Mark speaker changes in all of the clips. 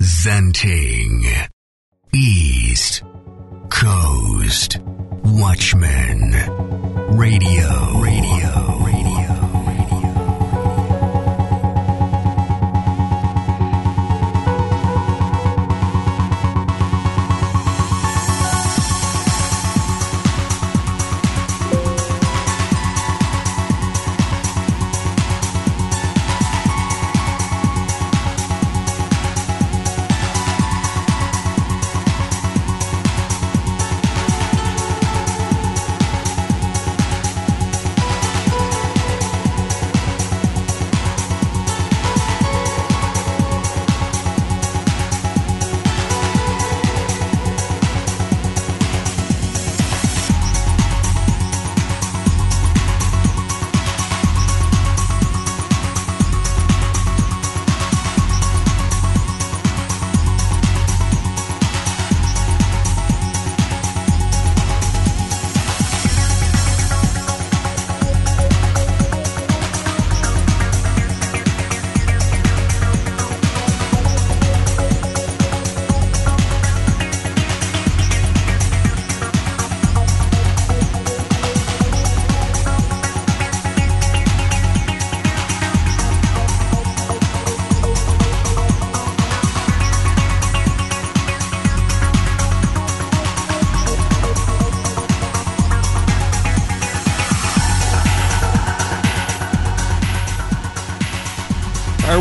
Speaker 1: Representing East Coast Watchmen Radio. Radio. Radio.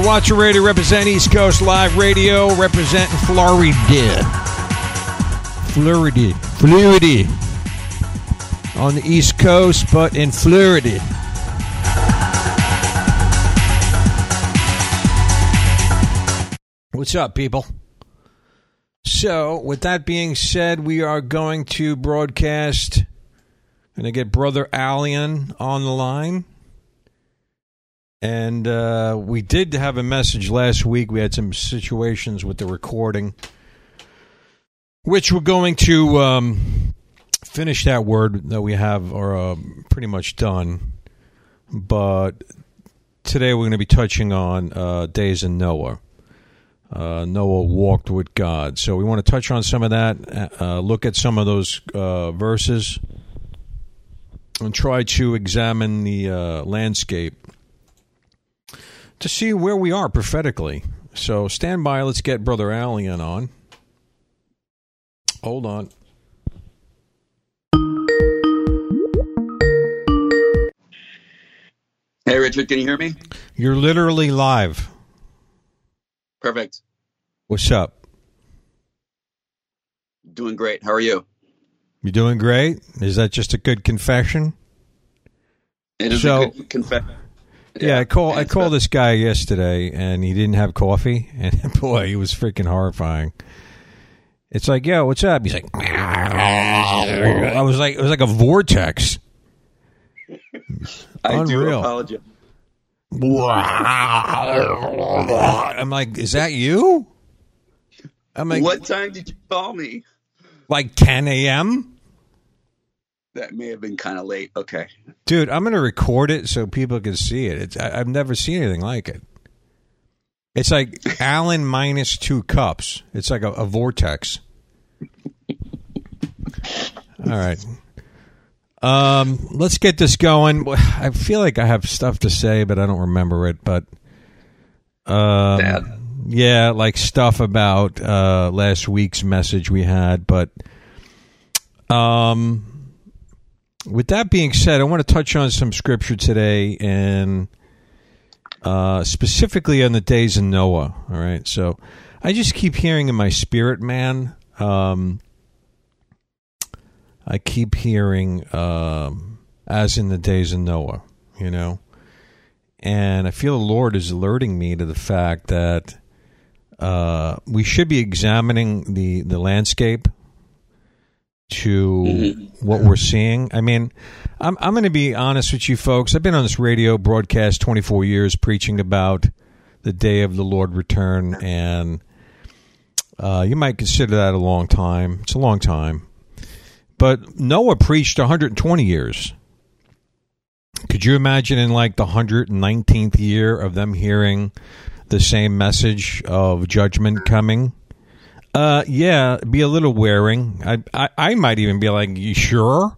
Speaker 2: Watchmen Radio represent East Coast Live Radio, representing Florida. Florida. Florida. On the East Coast, but in Florida. What's up, people? So, with that being said, we are going to broadcast. Going to get Brother Alan on the line. And uh, we did have a message last week. We had some situations with the recording, which we're going to um, finish that word that we have, are uh, pretty much done. But today we're going to be touching on uh, days in Noah. Uh, Noah walked with God. So we want to touch on some of that, uh, look at some of those uh, verses, and try to examine the uh, landscape to see where we are prophetically. So stand by. Let's get Brother Alan on. Hold on.
Speaker 3: Hey, Richard, can you hear me?
Speaker 2: You're literally live.
Speaker 3: Perfect.
Speaker 2: What's up?
Speaker 3: Doing great. How are you?
Speaker 2: You doing great? Is that just a good confession?
Speaker 3: It is
Speaker 2: So-
Speaker 3: a good confession.
Speaker 2: Yeah, I call I called this guy yesterday and he didn't have coffee and boy, he was freaking horrifying. It's like, yo, what's up? He's like, I was like, it was like a vortex.
Speaker 3: I do apologize.
Speaker 2: I'm like, is that you? I'm like,
Speaker 3: what time did you call me?
Speaker 2: like 10 a.m.
Speaker 3: That may have been kind of late. Okay.
Speaker 2: Dude, I'm gonna record it so people can see it. It's, I, I've never seen anything like it. It's like Allen minus two cups. It's like a, a vortex. All right. Um, let's get this going. I feel like I have stuff to say, but I don't remember it. But um, yeah, like stuff about uh, last week's message we had. But um, with that being said, I want to touch on some scripture today, and uh, specifically on the days of Noah. All right, so I just keep hearing in my spirit, man. Um, I keep hearing, um, as in the days of Noah, you know, and I feel the Lord is alerting me to the fact that uh, we should be examining the the landscape to what we're seeing. I mean, I'm I'm going to be honest with you folks. I've been on this radio broadcast 24 years preaching about the day of the Lord return and uh, you might consider that a long time. It's a long time. But Noah preached 120 years. Could you imagine in like the 119th year of them hearing the same message of judgment coming, uh, yeah, be a little wearing. I, I, I might even be like, you sure?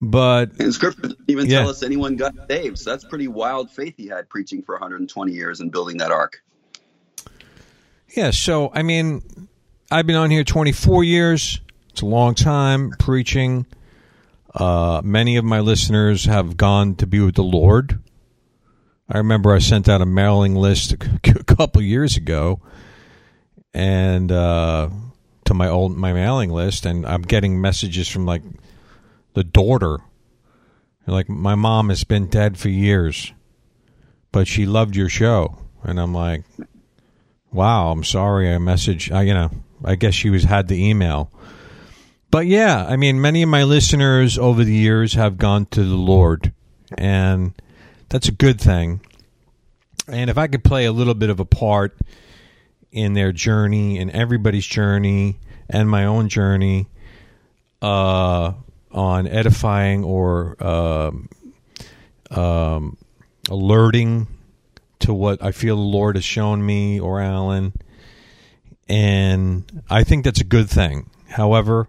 Speaker 2: But
Speaker 3: And scripture doesn't even
Speaker 2: Yeah.
Speaker 3: tell us anyone got saved. So that's pretty wild faith he had preaching for 120 years and building that ark.
Speaker 2: yeah, so I mean, I've been on here 24 years. It's a long time preaching. Uh, many of my listeners have gone to be with the Lord. I remember I sent out a mailing list a couple years ago, and uh, to my old my mailing list, and I'm getting messages from like the daughter, like my mom has been dead for years, but she loved your show, and I'm like, wow, I'm sorry, I messaged, I you know, I guess she was had the email. But yeah, I mean, many of my listeners over the years have gone to the Lord, and that's a good thing. And if I could play a little bit of a part in their journey, in everybody's journey, and my own journey, uh, on edifying or um, um, alerting to what I feel the Lord has shown me or Alan, and I think that's a good thing. However,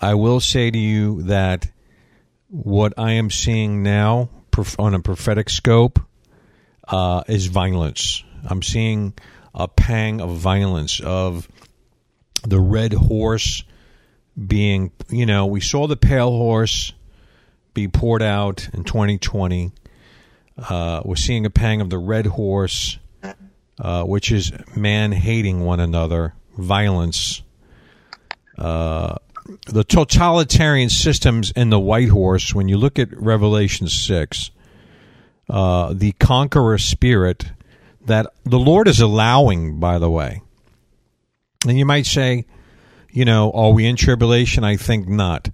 Speaker 2: I will say to you that what I am seeing now on a prophetic scope uh, is violence. I'm seeing a pang of violence of the red horse being, you know, we saw the pale horse be poured out in 2020. Uh, we're seeing a pang of the red horse, uh, which is man hating one another, violence. Uh, the totalitarian systems in the white horse, when you look at Revelation 6, uh, the conqueror spirit that the Lord is allowing, by the way. And you might say, you know, are we in tribulation? I think not.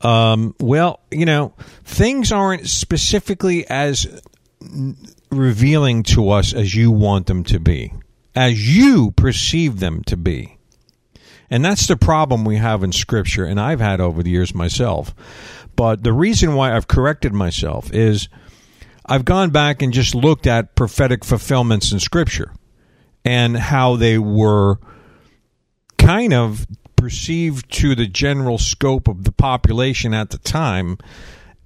Speaker 2: Um, well, you know, things aren't specifically as revealing to us as you want them to be, as you perceive them to be. And that's the problem we have in Scripture, and I've had over the years myself. But the reason why I've corrected myself is I've gone back and just looked at prophetic fulfillments in Scripture and how they were kind of perceived to the general scope of the population at the time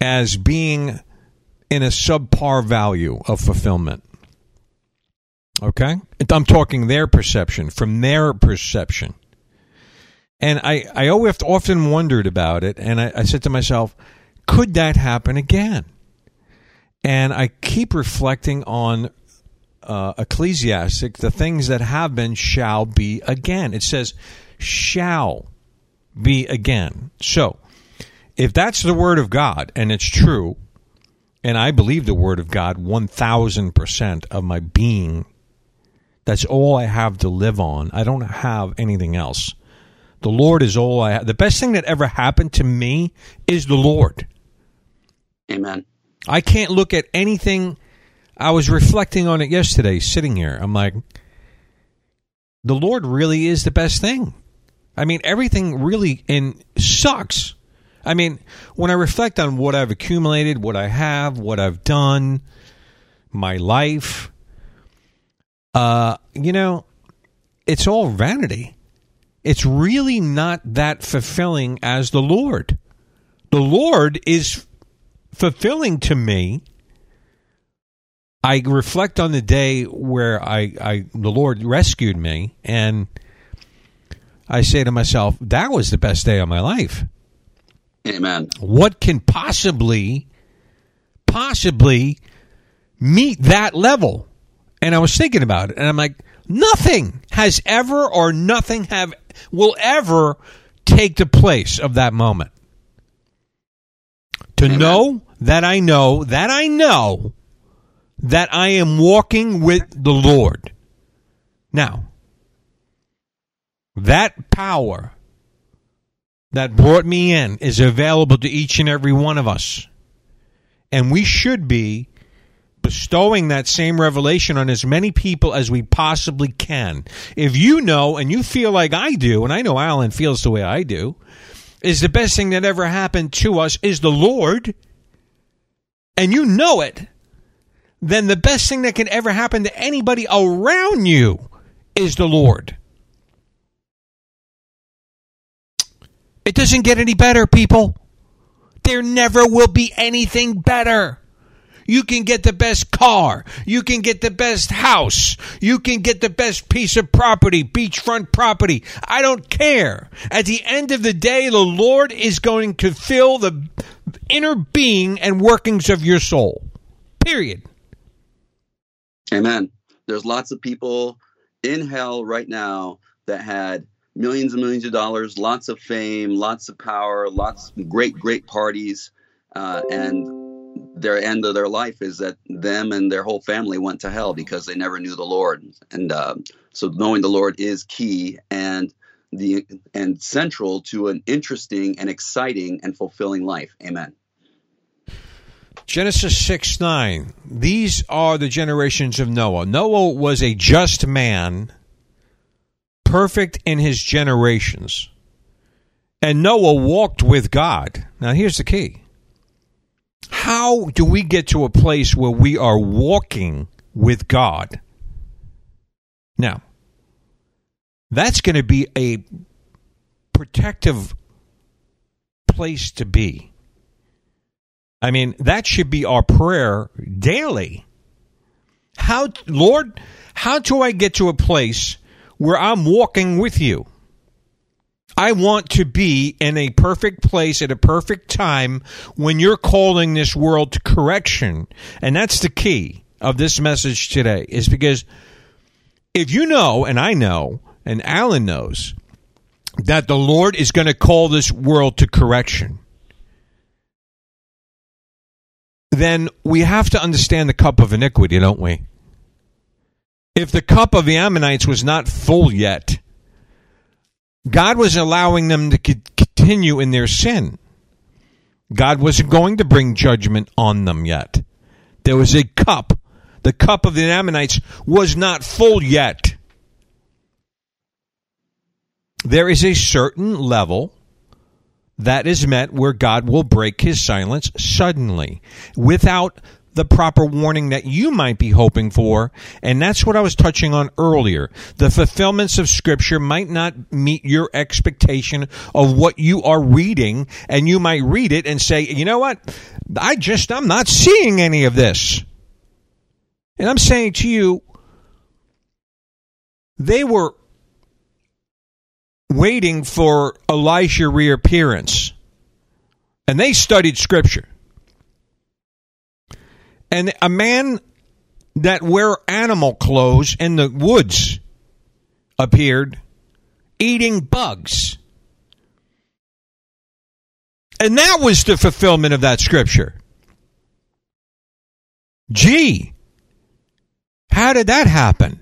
Speaker 2: as being in a subpar value of fulfillment. Okay? I'm talking their perception, from their perception. And I, I often wondered about it, and I, I said to myself, could that happen again? And I keep reflecting on uh, Ecclesiastes, the things that have been shall be again. It says, shall be again. So, if that's the word of God and it's true, and I believe the word of God 1000% of my being, that's all I have to live on. I don't have anything else. The Lord is all I have. The best thing that ever happened to me is the Lord.
Speaker 3: Amen.
Speaker 2: I can't look at anything. I was reflecting on it yesterday, sitting here. I'm like, the Lord really is the best thing. I mean, everything really in sucks. I mean, when I reflect on what I've accumulated, what I have, what I've done, my life, uh, you know, it's all vanity. It's really not that fulfilling as the Lord. The Lord is fulfilling to me. I reflect on the day where I, I the Lord rescued me, and I say to myself, that was the best day of my life.
Speaker 3: Amen.
Speaker 2: What can possibly, possibly meet that level? And I was thinking about it, and I'm like, nothing has ever or nothing have will ever take the place of that moment. To
Speaker 3: Amen.
Speaker 2: know that I know that I know that I am walking with the Lord. Now, that power that brought me in is available to each and every one of us. And we should be bestowing that same revelation on as many people as we possibly can. If you know and you feel like I do, and I know Alan feels the way I do, is the best thing that ever happened to us is the Lord, and you know it, then the best thing that can ever happen to anybody around you is the Lord. It doesn't get any better, people. There never will be anything better. You can get the best car. You can get the best house. You can get the best piece of property, beachfront property. I don't care. At the end of the day, the Lord is going to fill the inner being and workings of your soul. Period.
Speaker 3: Amen. There's lots of people in hell right now that had millions and millions of dollars, lots of fame, lots of power, lots of great, great parties, uh, and their end of their life is that them and their whole family went to hell because they never knew the Lord. And uh, so, knowing the Lord is key and the and central to an interesting and exciting and fulfilling life. Amen.
Speaker 2: Genesis 6 9. These are the generations of Noah. Noah was a just man perfect in his generations. And Noah walked with God. Now, here's the key How do we get to a place where we are walking with God? Now, that's going to be a protective place to be. I mean, that should be our prayer daily. How, Lord, how do I get to a place where I'm walking with you. I want to be in a perfect place at a perfect time when you're calling this world to correction. And that's the key of this message today, is because if you know, and I know, and Alan knows, that the Lord is going to call this world to correction, then we have to understand the cup of iniquity, don't we? if the cup of the Ammonites was not full yet, God was allowing them to continue in their sin. God wasn't going to bring judgment on them yet. There was a cup. The cup of the Ammonites was not full yet. There is a certain level that is met where God will break his silence suddenly without the proper warning that you might be hoping for. And that's what I was touching on earlier. The fulfillments of Scripture might not meet your expectation of what you are reading, and you might read it and say, you know what? I just, I'm not seeing any of this. And I'm saying to you, they were waiting for Elijah reappearance. And they studied Scripture and a man that wear animal clothes in the woods appeared eating bugs. And that was the fulfillment of that scripture. Gee, how did that happen?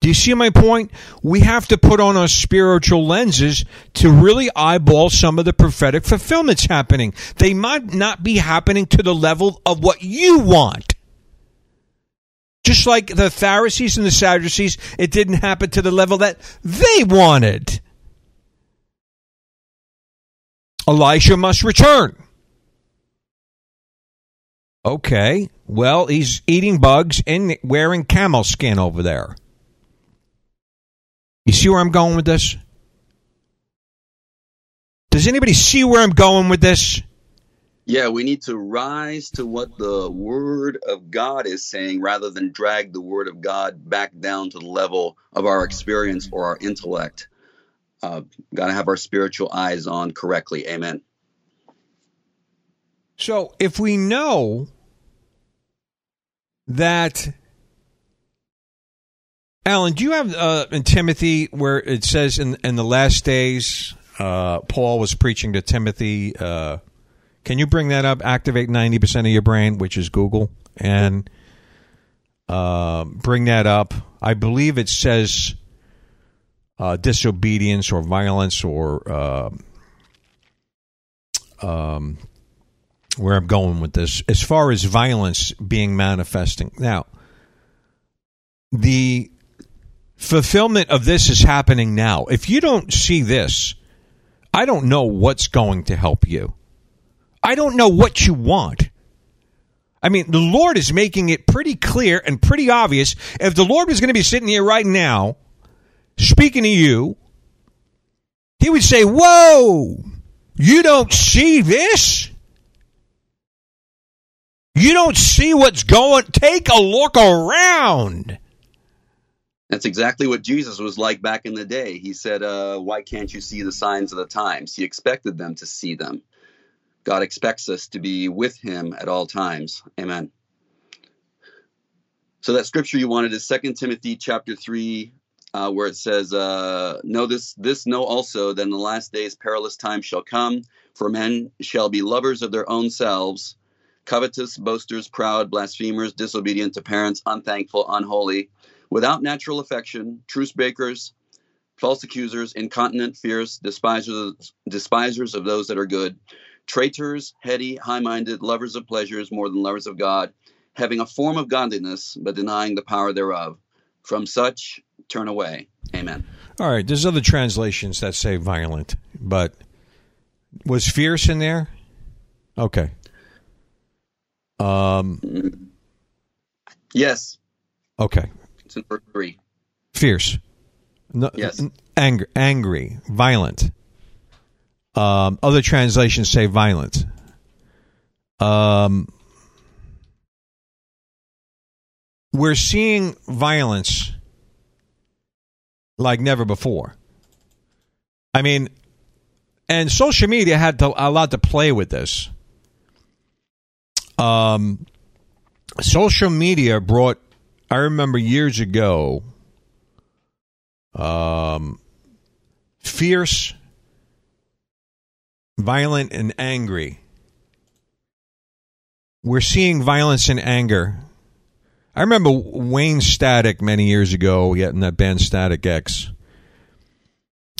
Speaker 2: Do you see my point? We have to put on our spiritual lenses to really eyeball some of the prophetic fulfillments happening. They might not be happening to the level of what you want. Just like the Pharisees and the Sadducees, it didn't happen to the level that they wanted. Elisha must return. Okay, well, he's eating bugs and wearing camel skin over there. You see where I'm going with this? Does anybody see where I'm going with this?
Speaker 3: Yeah, we need to rise to what the Word of God is saying rather than drag the Word of God back down to the level of our experience or our intellect. Uh, Got to have our spiritual eyes on correctly. Amen.
Speaker 2: So if we know that Alan, do you have uh, in Timothy where it says in in the last days uh, Paul was preaching to Timothy? Uh, can you bring that up? Activate ninety percent of your brain, which is Google, and uh, bring that up. I believe it says uh, disobedience or violence or uh, um, where I'm going with this. As far as violence being manifesting now, the fulfillment of this is happening now. If you don't see this, I don't know what's going to help you. I don't know what you want. I mean, the Lord is making it pretty clear and pretty obvious. If the Lord was going to be sitting here right now, speaking to you, he would say, Whoa, you don't see this? You don't see what's going. Take a look around.
Speaker 3: That's exactly what Jesus was like back in the day. He said, uh, Why can't you see the signs of the times? He expected them to see them. God expects us to be with him at all times. Amen. So that scripture you wanted is Second Timothy chapter 3, uh, where it says, uh, Know this, this know also that in the last days perilous times shall come, for men shall be lovers of their own selves, covetous, boasters, proud, blasphemers, disobedient to parents, unthankful, unholy, without natural affection, truce breakers, false accusers, incontinent, fierce, despisers, despisers of those that are good, traitors, heady, high minded, lovers of pleasures more than lovers of God, having a form of godliness, but denying the power thereof. From such, turn away. Amen.
Speaker 2: All right, there's other translations that say violent, but was fierce in there? Okay. Um.
Speaker 3: Yes,
Speaker 2: Okay.
Speaker 3: In verse 3.
Speaker 2: Fierce. No,
Speaker 3: Yes.
Speaker 2: Angry, angry, violent. Um, other translations say violent. Um, we're seeing violence like never before. I mean, and social media had to, a lot to play with this. Um, social media brought. I remember years ago. Um, fierce, violent, and angry. We're seeing violence and anger. I remember Wayne Static many years ago, yet in that band Static X.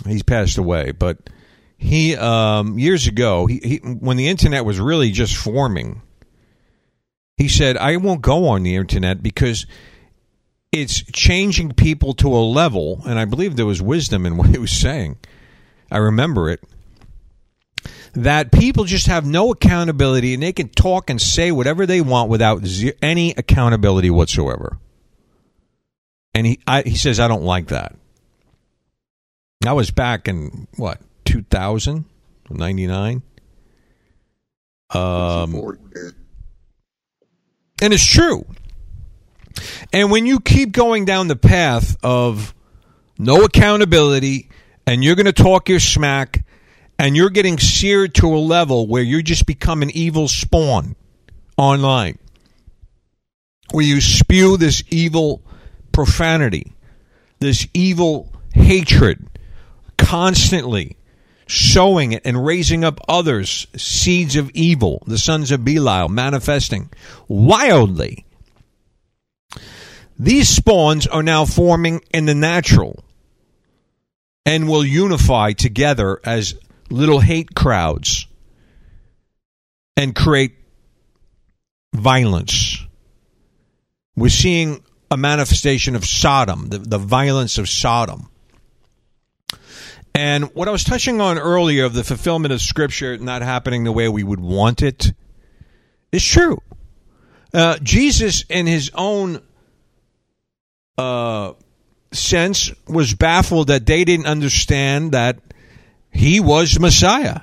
Speaker 2: He's passed away, but he um, years ago, he, he when the internet was really just forming, he said, "I won't go on the internet because." It's changing people to a level, and I believe there was wisdom in what he was saying. I remember it. That people just have no accountability and they can talk and say whatever they want without ze- any accountability whatsoever. And he, I, he says, I don't like that. I was back in what, 2000, 99? Um, and it's true. And when you keep going down the path of no accountability and you're going to talk your smack and you're getting seared to a level where you just become an evil spawn online, where you spew this evil profanity, this evil hatred constantly sowing it and raising up others, seeds of evil, the sons of Belial, manifesting wildly these spawns are now forming in the natural and will unify together as little hate crowds and create violence. We're seeing a manifestation of Sodom, the, the violence of Sodom. And what I was touching on earlier of the fulfillment of Scripture not happening the way we would want it is true. Uh, Jesus, in his own uh, sense was baffled that they didn't understand that he was Messiah.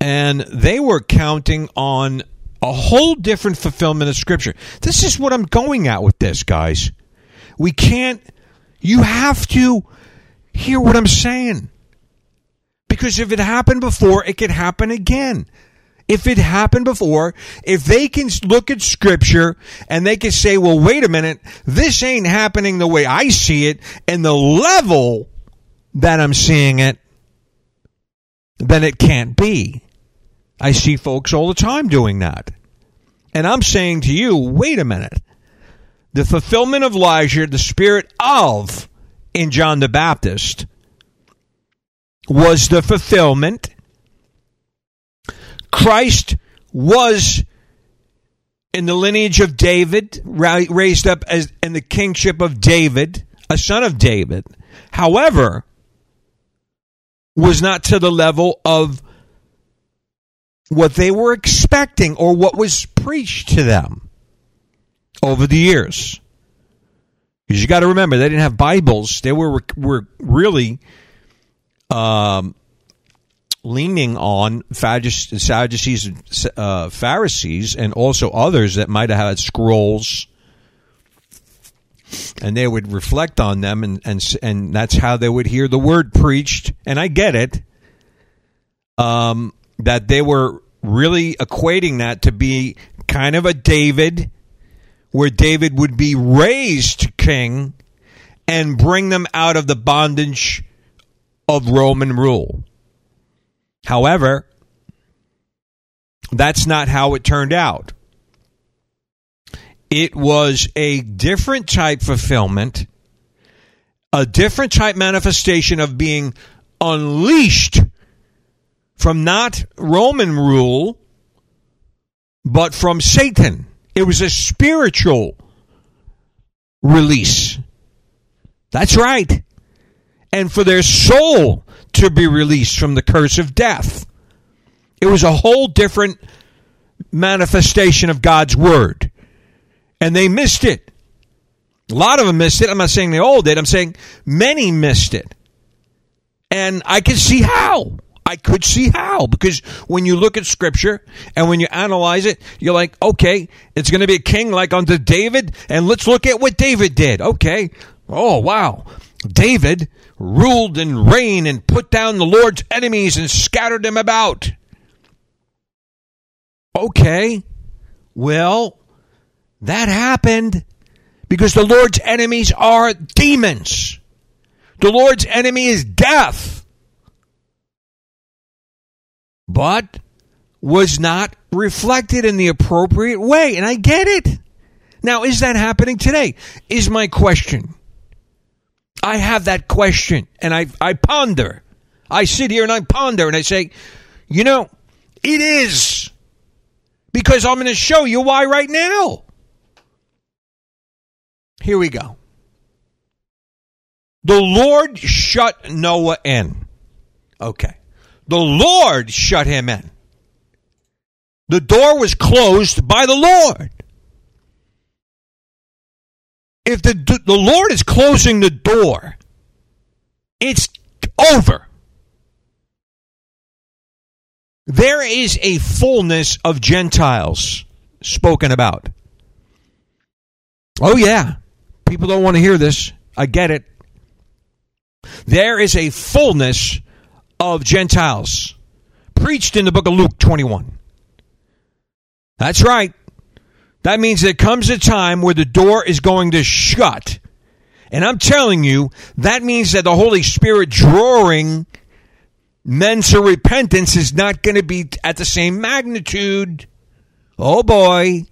Speaker 2: And they were counting on a whole different fulfillment of Scripture. This is what I'm going at with this, guys. We can't, you have to hear what I'm saying. Because if it happened before, it could happen again if it happened before, if they can look at scripture and they can say, well, wait a minute, this ain't happening the way I see it and the level that I'm seeing it, then it can't be. I see folks all the time doing that. And I'm saying to you, wait a minute. The fulfillment of Elijah, the spirit of in John the Baptist, was the fulfillment Christ was in the lineage of David, raised up as in the kingship of David, a son of David. However, was not to the level of what they were expecting or what was preached to them over the years. Because you got to remember, they didn't have Bibles. They were were really um, leaning on Sadducees, uh, Pharisees, and also others that might have had scrolls, and they would reflect on them, and and and that's how they would hear the word preached. And I get it. Um, that they were really equating that to be kind of a David, where David would be raised king and bring them out of the bondage of Roman rule. However, that's not how it turned out. It was a different type fulfillment, a different type manifestation of being unleashed from not Roman rule, but from Satan. It was a spiritual release. That's right. And for their soul to be released from the curse of death. It was a whole different manifestation of God's word. And they missed it. A lot of them missed it. I'm not saying they all did. I'm saying many missed it. And I can see how. I could see how because when you look at scripture and when you analyze it, you're like, okay, it's going to be a king like unto David, and let's look at what David did. Okay. Oh, wow. David ruled and reigned and put down the Lord's enemies and scattered them about. Okay. Well, that happened because the Lord's enemies are demons. The Lord's enemy is death but was not reflected in the appropriate way. And I get it. Now, is that happening today? Is my question. I have that question and I, I ponder. I sit here and I ponder and I say, you know, it is. Because I'm going to show you why right now. Here we go. The Lord shut Noah in. Okay. The Lord shut him in. The door was closed by the Lord. If the, the Lord is closing the door, it's over. There is a fullness of Gentiles spoken about. Oh, yeah. People don't want to hear this. I get it. There is a fullness of Gentiles preached in the book of Luke 21. That's right. That means there comes a time where the door is going to shut. And I'm telling you, that means that the Holy Spirit drawing men to repentance is not going to be at the same magnitude. Oh boy.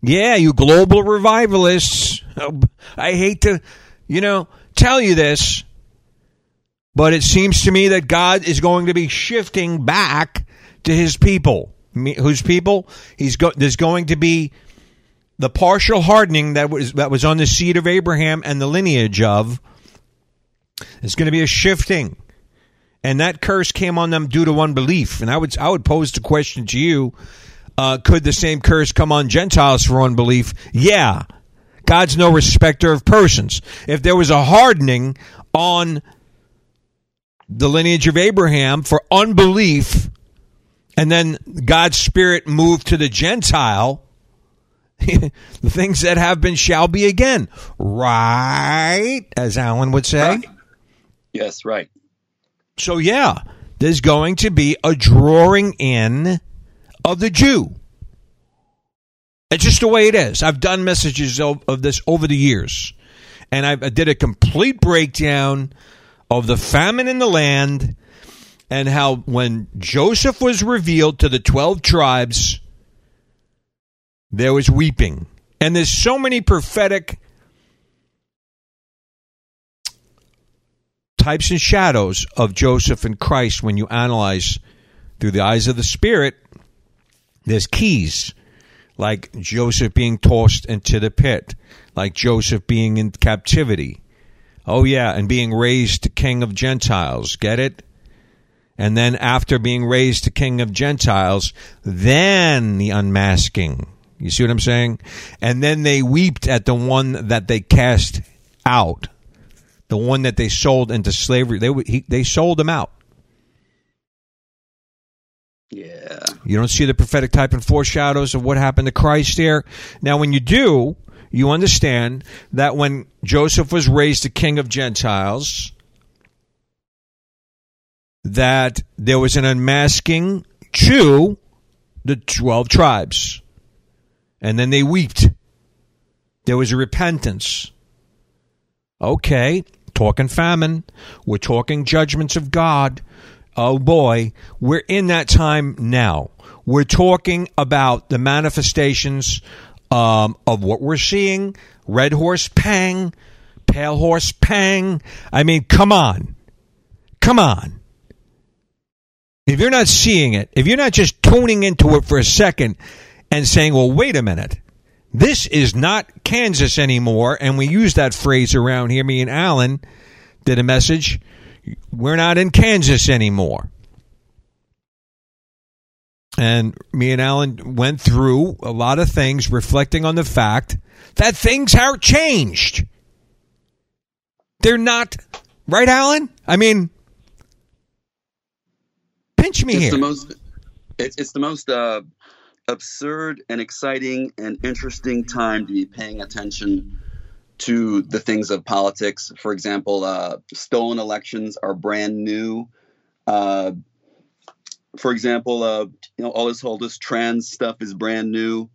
Speaker 2: Yeah, you global revivalists. I hate to, you know, tell you this, but it seems to me that God is going to be shifting back to his people. Whose people? He's go, there's going to be the partial hardening that was that was on the seed of Abraham and the lineage of. There's going to be a shifting, and that curse came on them due to unbelief. And I would I would pose the question to you: uh, Could the same curse come on Gentiles for unbelief? Yeah, God's no respecter of persons. If there was a hardening on the lineage of Abraham for unbelief, and then God's Spirit moved to the Gentile, the things that have been shall be again. Right? As Alan would say.
Speaker 3: Right. Yes, right.
Speaker 2: So, yeah, there's going to be a drawing in of the Jew. It's just the way it is. I've done messages of, of this over the years, and I've, I did a complete breakdown of the famine in the land and how when Joseph was revealed to the 12 tribes, there was weeping. And there's so many prophetic types and shadows of Joseph and Christ when you analyze through the eyes of the Spirit. There's keys, like Joseph being tossed into the pit, like Joseph being in captivity Oh, yeah, and being raised king of Gentiles. Get it? And then after being raised to King of Gentiles, then the unmasking. You see what I'm saying? And then they wept at the one that they cast out, the one that they sold into slavery. They he, they sold him out.
Speaker 3: Yeah.
Speaker 2: You don't see the prophetic type and foreshadows of what happened to Christ there. Now, when you do, you understand that when Joseph was raised the king of Gentiles, that there was an unmasking to the 12 tribes. And then they wept. There was a repentance. Okay, talking famine. We're talking judgments of God. Oh boy, we're in that time now. We're talking about the manifestations um, of what we're seeing red horse pang, pale horse pang. I mean, come on. Come on. If you're not seeing it, if you're not just tuning into it for a second and saying, well, wait a minute, this is not Kansas anymore, and we use that phrase around here, me and Alan did a message, we're not in Kansas anymore. And me and Alan went through a lot of things reflecting on the fact that things are changed. They're not, right, Alan? I mean, pinch me
Speaker 3: it's
Speaker 2: here.
Speaker 3: The most, it's, it's the most uh, absurd and exciting and interesting time to be paying attention to the things of politics. For example, uh, stolen elections are brand new. Uh, for example, uh, you know, all this whole this trans stuff is brand new,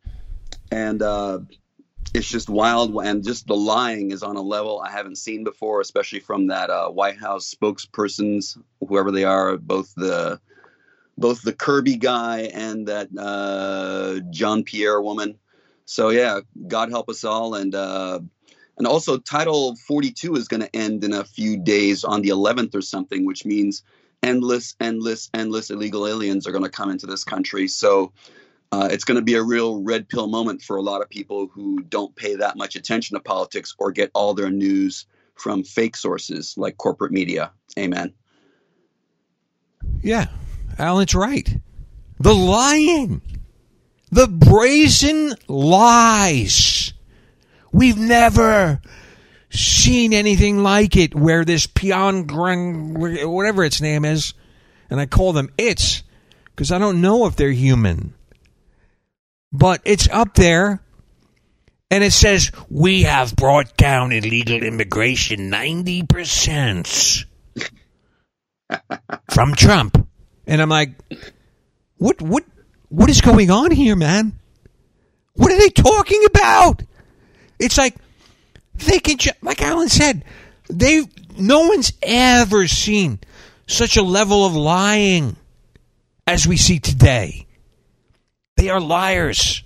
Speaker 3: and uh, it's just wild. And just the lying is on a level I haven't seen before, especially from that uh, White House spokespersons, whoever they are, both the both the Kirby guy and that uh, John Pierre woman. So yeah, God help us all, and uh, and also Title 42 is going to end in a few days on the 11th or something, which means endless, endless, endless illegal aliens are going to come into this country. So uh, it's going to be a real red pill moment for a lot of people who don't pay that much attention to politics or get all their news from fake sources like corporate media. Amen.
Speaker 2: Yeah, Alan's right. The lying, the brazen lies. We've never seen anything like it where this Pion whatever its name is, and I call them its because I don't know if they're human. But it's up there and it says we have brought down illegal immigration 90% from Trump. And I'm like, what what what is going on here, man? What are they talking about? It's like they can, like Alan said, they no one's ever seen such a level of lying as we see today. They are liars.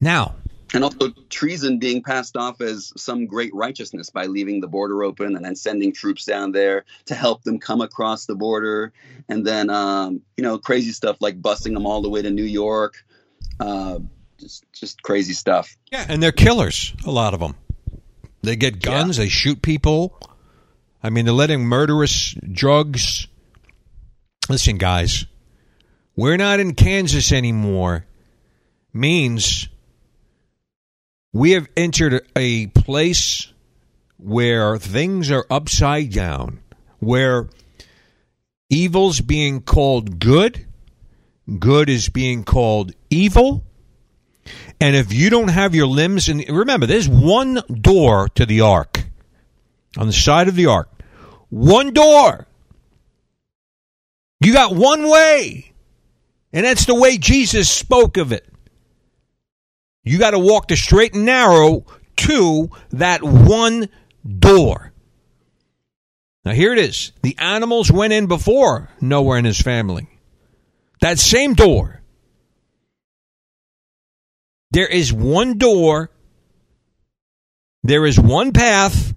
Speaker 2: Now,
Speaker 3: and also treason being passed off as some great righteousness by leaving the border open and then sending troops down there to help them come across the border. And then um, you know crazy stuff like busing them all the way to new york. Uh, just just crazy stuff.
Speaker 2: Yeah and they're killers a lot of them they get guns yeah. they shoot people. I mean they're letting murderous drugs. Listen guys we're not in kansas anymore means we have entered a place where things are upside down, where evil's being called good, good is being called evil. And if you don't have your limbs, and remember, there's one door to the ark on the side of the ark, one door. You got one way, and that's the way Jesus spoke of it. You got to walk the straight and narrow to that one door. Now, here it is. The animals went in before Noah and his family. That same door. There is one door, there is one path,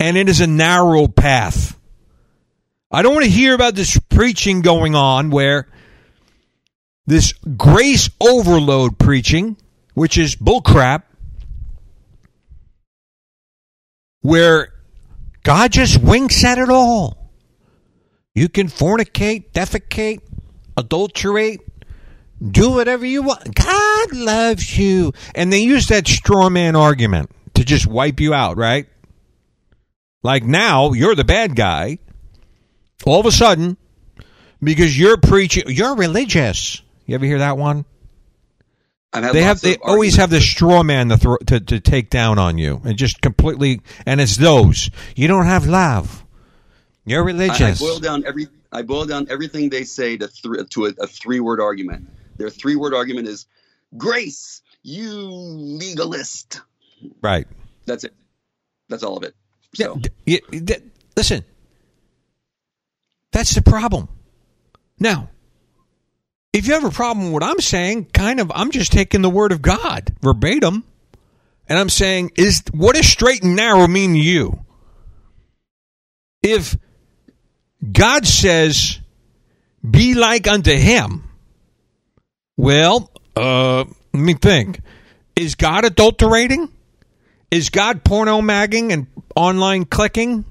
Speaker 2: and it is a narrow path. I don't want to hear about this preaching going on where this grace overload preaching, which is bullcrap, where God just winks at it all. You can fornicate, defecate, adulterate, do whatever you want. God loves you. And they use that straw man argument to just wipe you out, right? Like now, you're the bad guy. All of a sudden, because you're preaching, you're religious. You ever hear that one?
Speaker 3: I've had
Speaker 2: They have they always have the
Speaker 3: arguments
Speaker 2: straw man to, throw, to to take down on you, and just completely. And it's those you don't have love. You're
Speaker 3: with- I, I
Speaker 2: religious.
Speaker 3: boil down every I boil down everything they say to thr to a, a three word argument. Their three word argument is grace. You legalist.
Speaker 2: right.
Speaker 3: That's it. That's all of it.
Speaker 2: Yeah,
Speaker 3: So
Speaker 2: d- y- d- listen, that's the problem. Now, if you have a problem with what I'm saying, kind of, I'm just taking the word of God verbatim, and I'm saying, is what does straight and narrow mean to you? If God says, "Be like unto Him," well, uh, let me think. Is God adulterating? Is God porno magging and online clicking,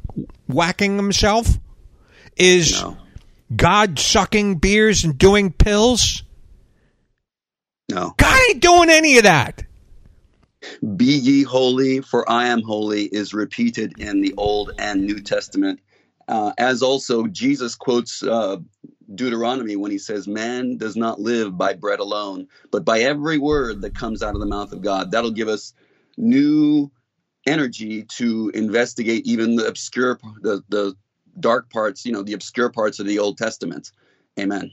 Speaker 2: whacking himself? Is
Speaker 3: no,
Speaker 2: God sucking beers and doing pills?
Speaker 3: no.
Speaker 2: God ain't doing any of that.
Speaker 3: Be ye holy, for I am holy, is repeated in the Old and New Testament. Uh, as also, Jesus quotes uh, Deuteronomy when he says, Man does not live by bread alone, but by every word that comes out of the mouth of God. That'll give us new energy to investigate even the obscure, the, the dark parts, you know, the obscure parts of the Old Testament. Amen.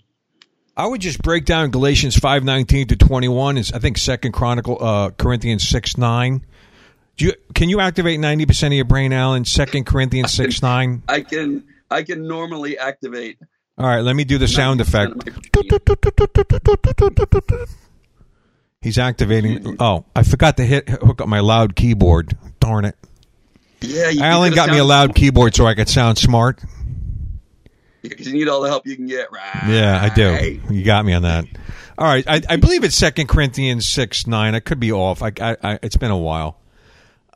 Speaker 2: I would just break down Galatians five nineteen to twenty one. Is I think Second Chronicle uh, Corinthians six nine. Do you, can you activate ninety percent of your brain, Alan? Second Corinthians six nine.
Speaker 3: I can I can normally activate
Speaker 2: All right, let me do the sound effect. He's activating. Oh, I forgot to hit hook up my loud keyboard. Darn it!
Speaker 3: Yeah, you,
Speaker 2: Alan got me a loud keyboard so I could sound smart.
Speaker 3: because you need all the help you can get, right?
Speaker 2: Yeah, I do. You got me on that. All right, I, I believe it's Second Corinthians six nine. I could be off. I, I, I, it's been a while.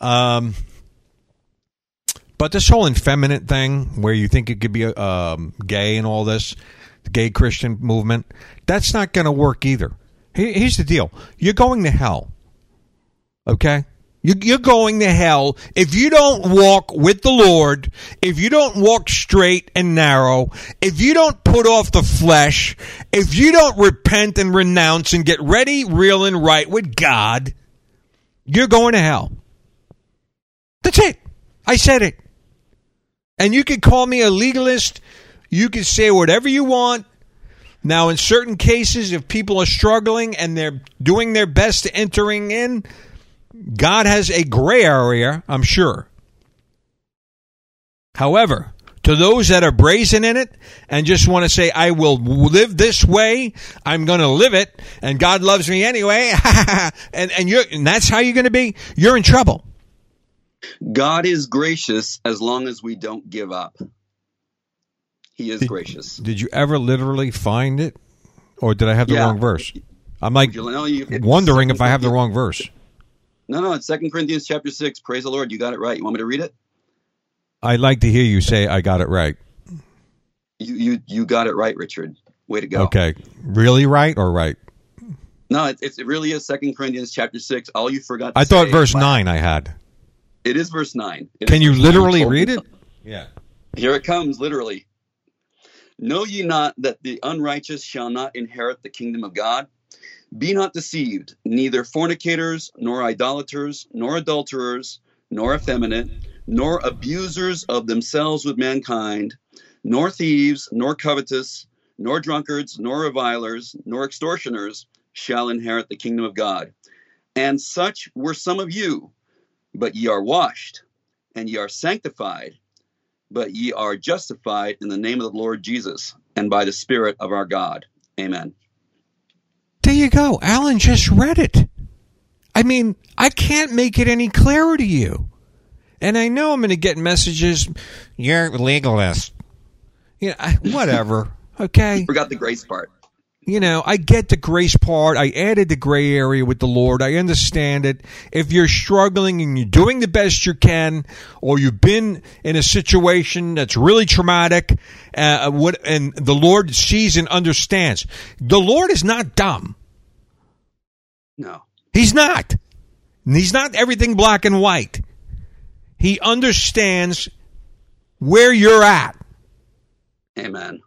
Speaker 2: Um, but this whole effeminate thing, where you think it could be um, gay and all this, the gay Christian movement, that's not going to work either. Here's the deal: you're going to hell. Okay. You- You're going to hell if you don't walk with the Lord, if you don't walk straight and narrow, if you don't put off the flesh, if you don't repent and renounce and get ready, real, and right with God, you're going to hell. That's it. I said it. And you can call me a legalist. You can say whatever you want. Now, in certain cases, if people are struggling and they're doing their best to entering in, God has a gray area, I'm sure. However, to those that are brazen in it and just want to say, I will live this way, I'm going to live it, and God loves me anyway, and, and, you're, and that's how you're going to be, you're in trouble.
Speaker 3: God is gracious as long as we don't give up. He is
Speaker 2: Did-
Speaker 3: gracious.
Speaker 2: Did you ever literally find it? Or did I have the
Speaker 3: Yeah.
Speaker 2: wrong verse? I'm like
Speaker 3: know, you-
Speaker 2: wondering if I have the wrong verse.
Speaker 3: No, no, it's Second Corinthians chapter six. Praise the Lord, you got it right. You want me to read it?
Speaker 2: I'd like to hear you say I got it right.
Speaker 3: You you you got it right, Richard. Way to go.
Speaker 2: Okay. Really right or right?
Speaker 3: No, it, it's, it really is Second Corinthians chapter six. All you forgot. To
Speaker 2: I thought verse 9 I had.
Speaker 3: It is verse nine. It
Speaker 2: Can you literally read it? Yeah.
Speaker 3: Here it comes, literally. Know ye not that the unrighteous shall not inherit the kingdom of God? Be not deceived, neither fornicators, nor idolaters, nor adulterers, nor effeminate, nor abusers of themselves with mankind, nor thieves, nor covetous, nor drunkards, nor revilers, nor extortioners shall inherit the kingdom of God. And such were some of you, but ye are washed, and ye are sanctified, but ye are justified in the name of the Lord Jesus and by the Spirit of our God. Amen.
Speaker 2: There you go. Alan just read it. I mean, I can't make it any clearer to you. And I know I'm going to get messages. You're legalist. You know, I- whatever. Okay.
Speaker 3: Forgot the grace part.
Speaker 2: You know, I get the grace part. I added the gray area with the Lord. I understand it. If you're struggling and you're doing the best you can, or you've been in a situation that's really traumatic, uh, what, and the Lord sees and understands. The Lord is not dumb.
Speaker 3: No.
Speaker 2: He's not. He's not everything black and white. He understands where you're at.
Speaker 3: Amen.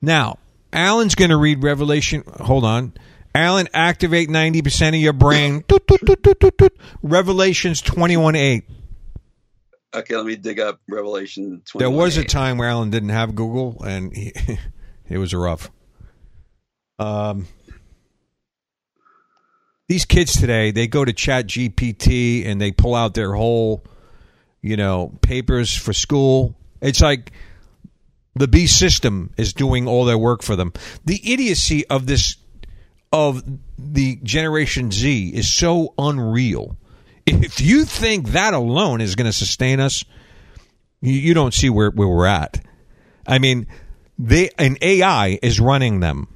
Speaker 2: Now, Alan's going to read Revelation. Hold on. Alan, activate 90% of your brain. Toot, toot, toot, toot, toot, toot. Revelations 21 8.
Speaker 3: Okay, let me dig up Revelation 21.
Speaker 2: There was a time where Alan didn't have Google, and he, it was rough. Um, these kids today, they go to Chat GPT and they pull out their whole, you know, papers for school. It's like the B system is doing all their work for them. The idiocy of this of the Generation Z is so unreal. If you think that alone is going to sustain us, you, you don't see where, where we're at. I mean, they an AI is running them.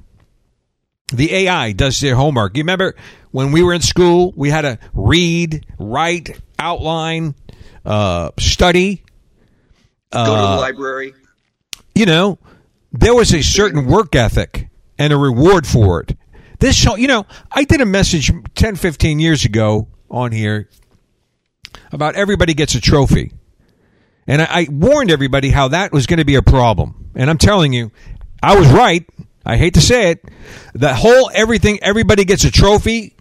Speaker 2: The AI does their homework. You remember when we were in school, we had to read, write, outline, uh, study.
Speaker 3: Go to the
Speaker 2: Uh,
Speaker 3: library.
Speaker 2: You know, there was a certain work ethic and a reward for it. This show, you know, I did a message 10, 15 years ago on here about everybody gets a trophy. And I, I warned everybody how that was going to be a problem. And I'm telling you, I was right. I hate to say it. The whole everything, everybody gets a trophy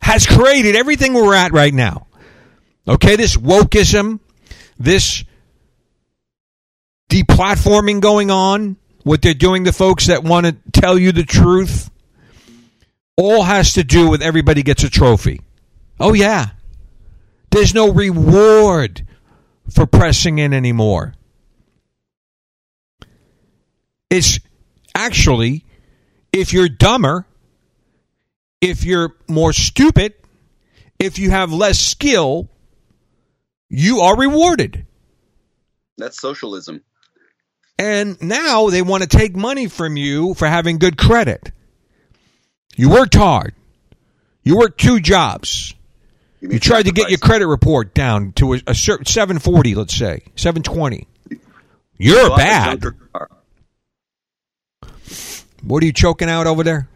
Speaker 2: has created everything we're at right now. Okay, this wokeism, this deplatforming going on, what they're doing to folks that want to tell you the truth, all has to do with everybody gets a trophy. Oh, yeah. There's no reward for pressing in anymore. It's actually, if you're dumber, if you're more stupid, if you have less skill, you are rewarded.
Speaker 3: That's socialism.
Speaker 2: And now they want to take money from you for having good credit. You worked hard. You worked two jobs. You
Speaker 3: made
Speaker 2: tried to get your credit report down to a, a certain 740, let's say, 720. You're bad. What are you choking out over there?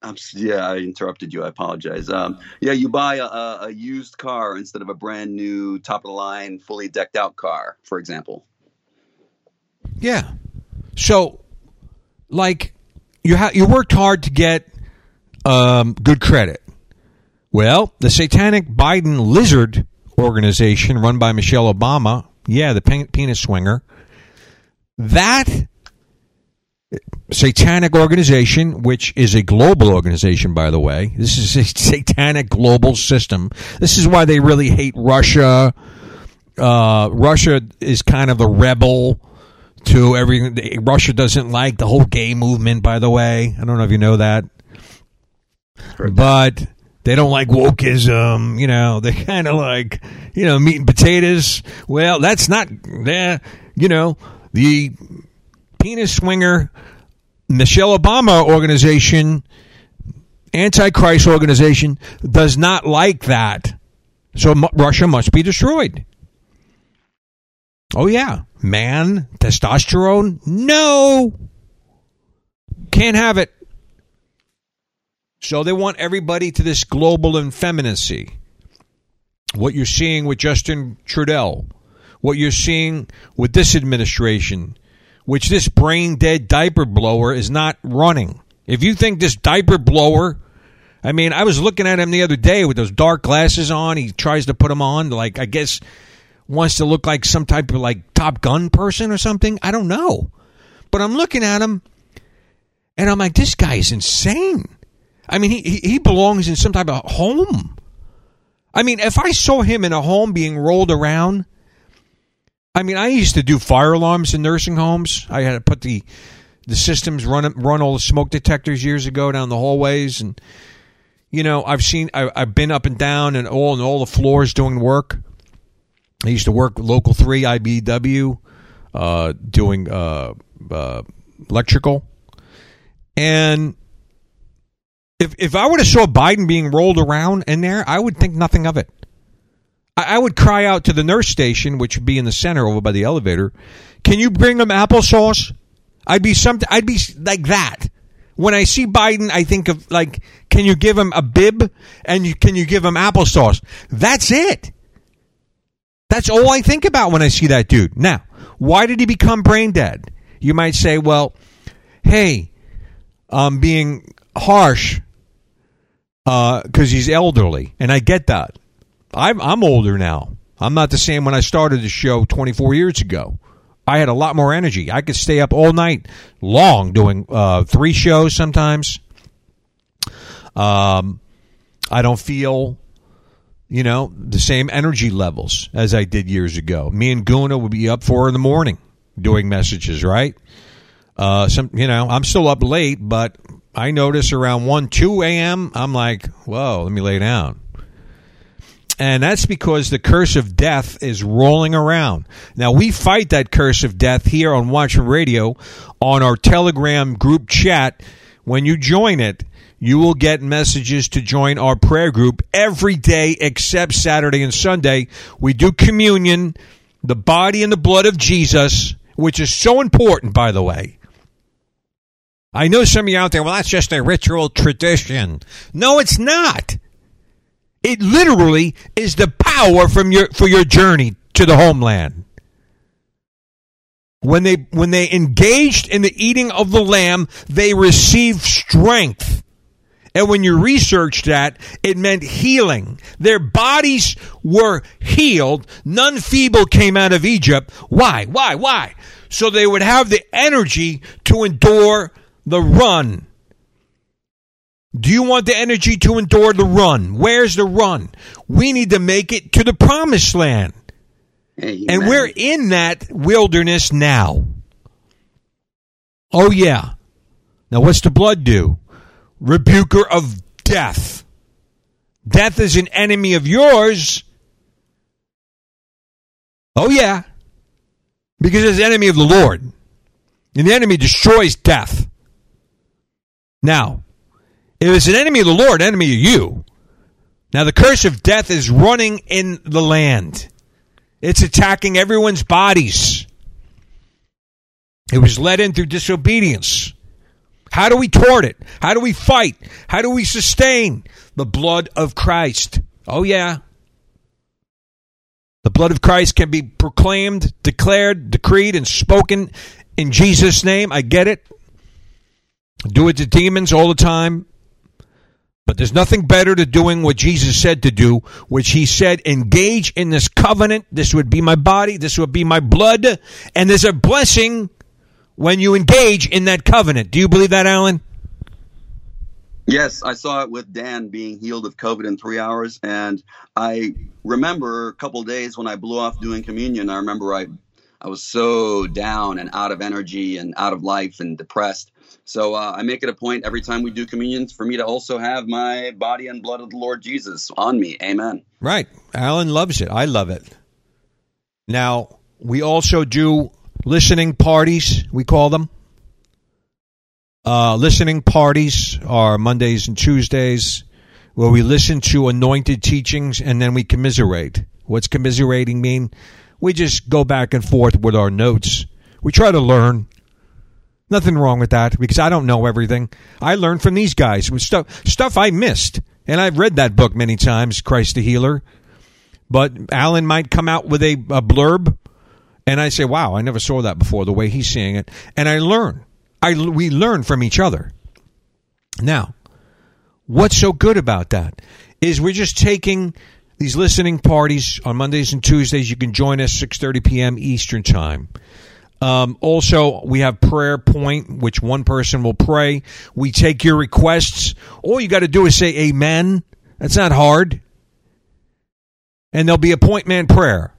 Speaker 3: I'm, yeah, I interrupted you. I apologize. Um, yeah, you buy a, a used car instead of a brand new, top of the line, fully decked out car, for example.
Speaker 2: Yeah. So, like, you ha- you worked hard to get um, good credit. Well, the Satanic Biden Lizard organization, run by Michelle Obama, yeah, the pe- penis swinger, that satanic organization, which is a global organization, by the way, this is a satanic global system. This is why they really hate Russia. Uh, Russia is kind of the rebel to everything. Russia doesn't like the whole gay movement, by the way. I don't know if you know that. But they don't like wokeism. You know, they kind of like, you know, meat and potatoes. Well, that's not, eh, you know, the penis swinger Michelle Obama organization, Antichrist organization, does not like that. So Russia must be destroyed. Oh, yeah. Man, testosterone? No. Can't have it. So they want everybody to this global effeminacy. What you're seeing with Justin Trudeau, what you're seeing with this administration, which this brain dead diaper blower is not running. If you think this diaper blower, I mean, I was looking at him the other day with those dark glasses on. He tries to put them on, like, I guess wants to look like some type of like Top Gun person or something. I don't know. But I'm looking at him and I'm like, this guy is insane. I mean, he, he, belongs in some type of home. I mean, if I saw him in a home being rolled around, I mean, I used to do fire alarms in nursing homes. I had to put the the systems run run all the smoke detectors years ago down the hallways, and you know, I've seen I, I've been up and down and all and all the floors doing work. I used to work local three IBEW, uh, doing uh, uh, electrical. And if if I would have saw Biden being rolled around in there, I would think nothing of it. I, I would cry out to the nurse station, which would be in the center over by the elevator. Can you bring them applesauce? I'd be something. I'd be like that. When I see Biden, I think of like, can you give him a bib and you, can you give him applesauce? That's it. That's all I think about when I see that dude. Now, why did he become brain dead? You might say, well, hey, I'm being harsh because uh, he's elderly, and I get that. I'm, I'm older now. I'm not the same when I started the show 24 years ago. I had a lot more energy. I could stay up all night long doing uh, three shows sometimes. Um, I don't feel, you know, the same energy levels as I did years ago. Me and Guna would be up four in the morning doing messages, right? Uh, some, you know, I'm still up late, but I notice around one, two a.m. I'm like, whoa, let me lay down. And that's because the curse of death is rolling around. Now, we fight that curse of death here on Watchmen Radio on our Telegram group chat. When you join it, you will get messages to join our prayer group every day except Saturday and Sunday. We do communion, the body and the blood of Jesus, which is so important, by the way. I know some of you out there, well, that's just a ritual tradition. No, it's not. It literally is the power from your for your journey to the homeland. When they when they engaged in the eating of the lamb, they received strength. And when you researched that, it meant healing. Their bodies were healed. None feeble came out of Egypt. Why? Why? Why? So they would have the energy to endure the run. Do you want the energy to endure the run? Where's the run? We need to make it to the promised land. Amen. And we're in that wilderness now. Oh, yeah. Now, what's the blood do? Rebuker of death. Death is an enemy of yours. Oh, yeah. Because it's an enemy of the Lord. And the enemy destroys death. Now, if it's an enemy of the Lord, enemy of you. Now, the curse of death is running in the land, it's attacking everyone's bodies. It was led in through disobedience. How do we toward it? How do we fight? How do we sustain the blood of Christ? Oh, yeah. The blood of Christ can be proclaimed, declared, decreed, and spoken in Jesus' name. I get it. Do it to demons all the time. But there's nothing better to doing what Jesus said to do, which he said, engage in this covenant. This would be my body. This would be my blood. And there's a blessing when you engage in that covenant. Do you believe that, Alan?
Speaker 3: Yes, I saw it with Dan being healed of COVID in three hours. And I remember a couple days when I blew off doing communion, I remember I, I was so down and out of energy and out of life and depressed. So uh, I make it a point every time we do communions for me to also have my body and blood of the Lord Jesus on me. Amen.
Speaker 2: Right. Alan loves it. I love it. Now, we also do listening parties, we call them. Uh, listening parties are Mondays and Tuesdays where we listen to anointed teachings and then we commiserate. What's commiserating mean? We just go back and forth with our notes. We try to learn Nothing wrong with that because I don't know everything. I learned from these guys with stuff stuff I missed, and I've read that book many times, Christ the Healer. But Alan might come out with a, a blurb, and I say, "Wow, I never saw that before." The way he's seeing it, and I learn. I we learn from each other. Now, what's so good about that is we're just taking these listening parties on Mondays and Tuesdays. You can join us 6:30 p.m. Eastern Time. Um, also, we have prayer point, which one person will pray. We take your requests. All you got to do is say amen. That's not hard. And there'll be a point man prayer.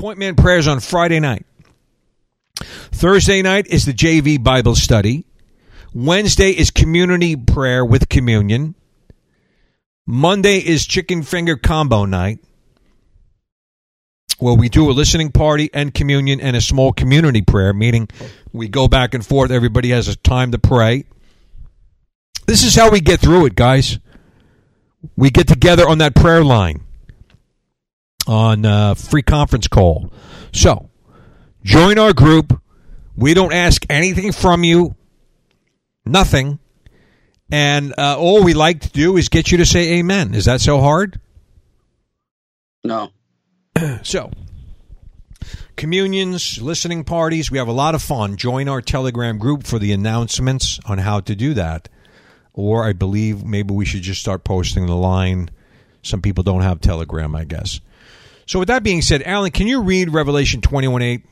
Speaker 2: Point man prayers on Friday night. Thursday night is the JV Bible study. Wednesday is community prayer with communion. Monday is chicken finger combo night. Well, we do a listening party and communion and a small community prayer, meaning we go back and forth. Everybody has a time to pray. This is how we get through it, guys. We get together on that prayer line on uh, free conference call. So, join our group. We don't ask anything from you, nothing. And uh, all we like to do is get you to say amen. Is that so hard?
Speaker 3: No.
Speaker 2: So, communions, listening parties, we have a lot of fun. Join our Telegram group for the announcements on how to do that. Or I believe maybe we should just start posting the line. Some people don't have Telegram, I guess. So, with that being said, Alan, can you read Revelation 21 8?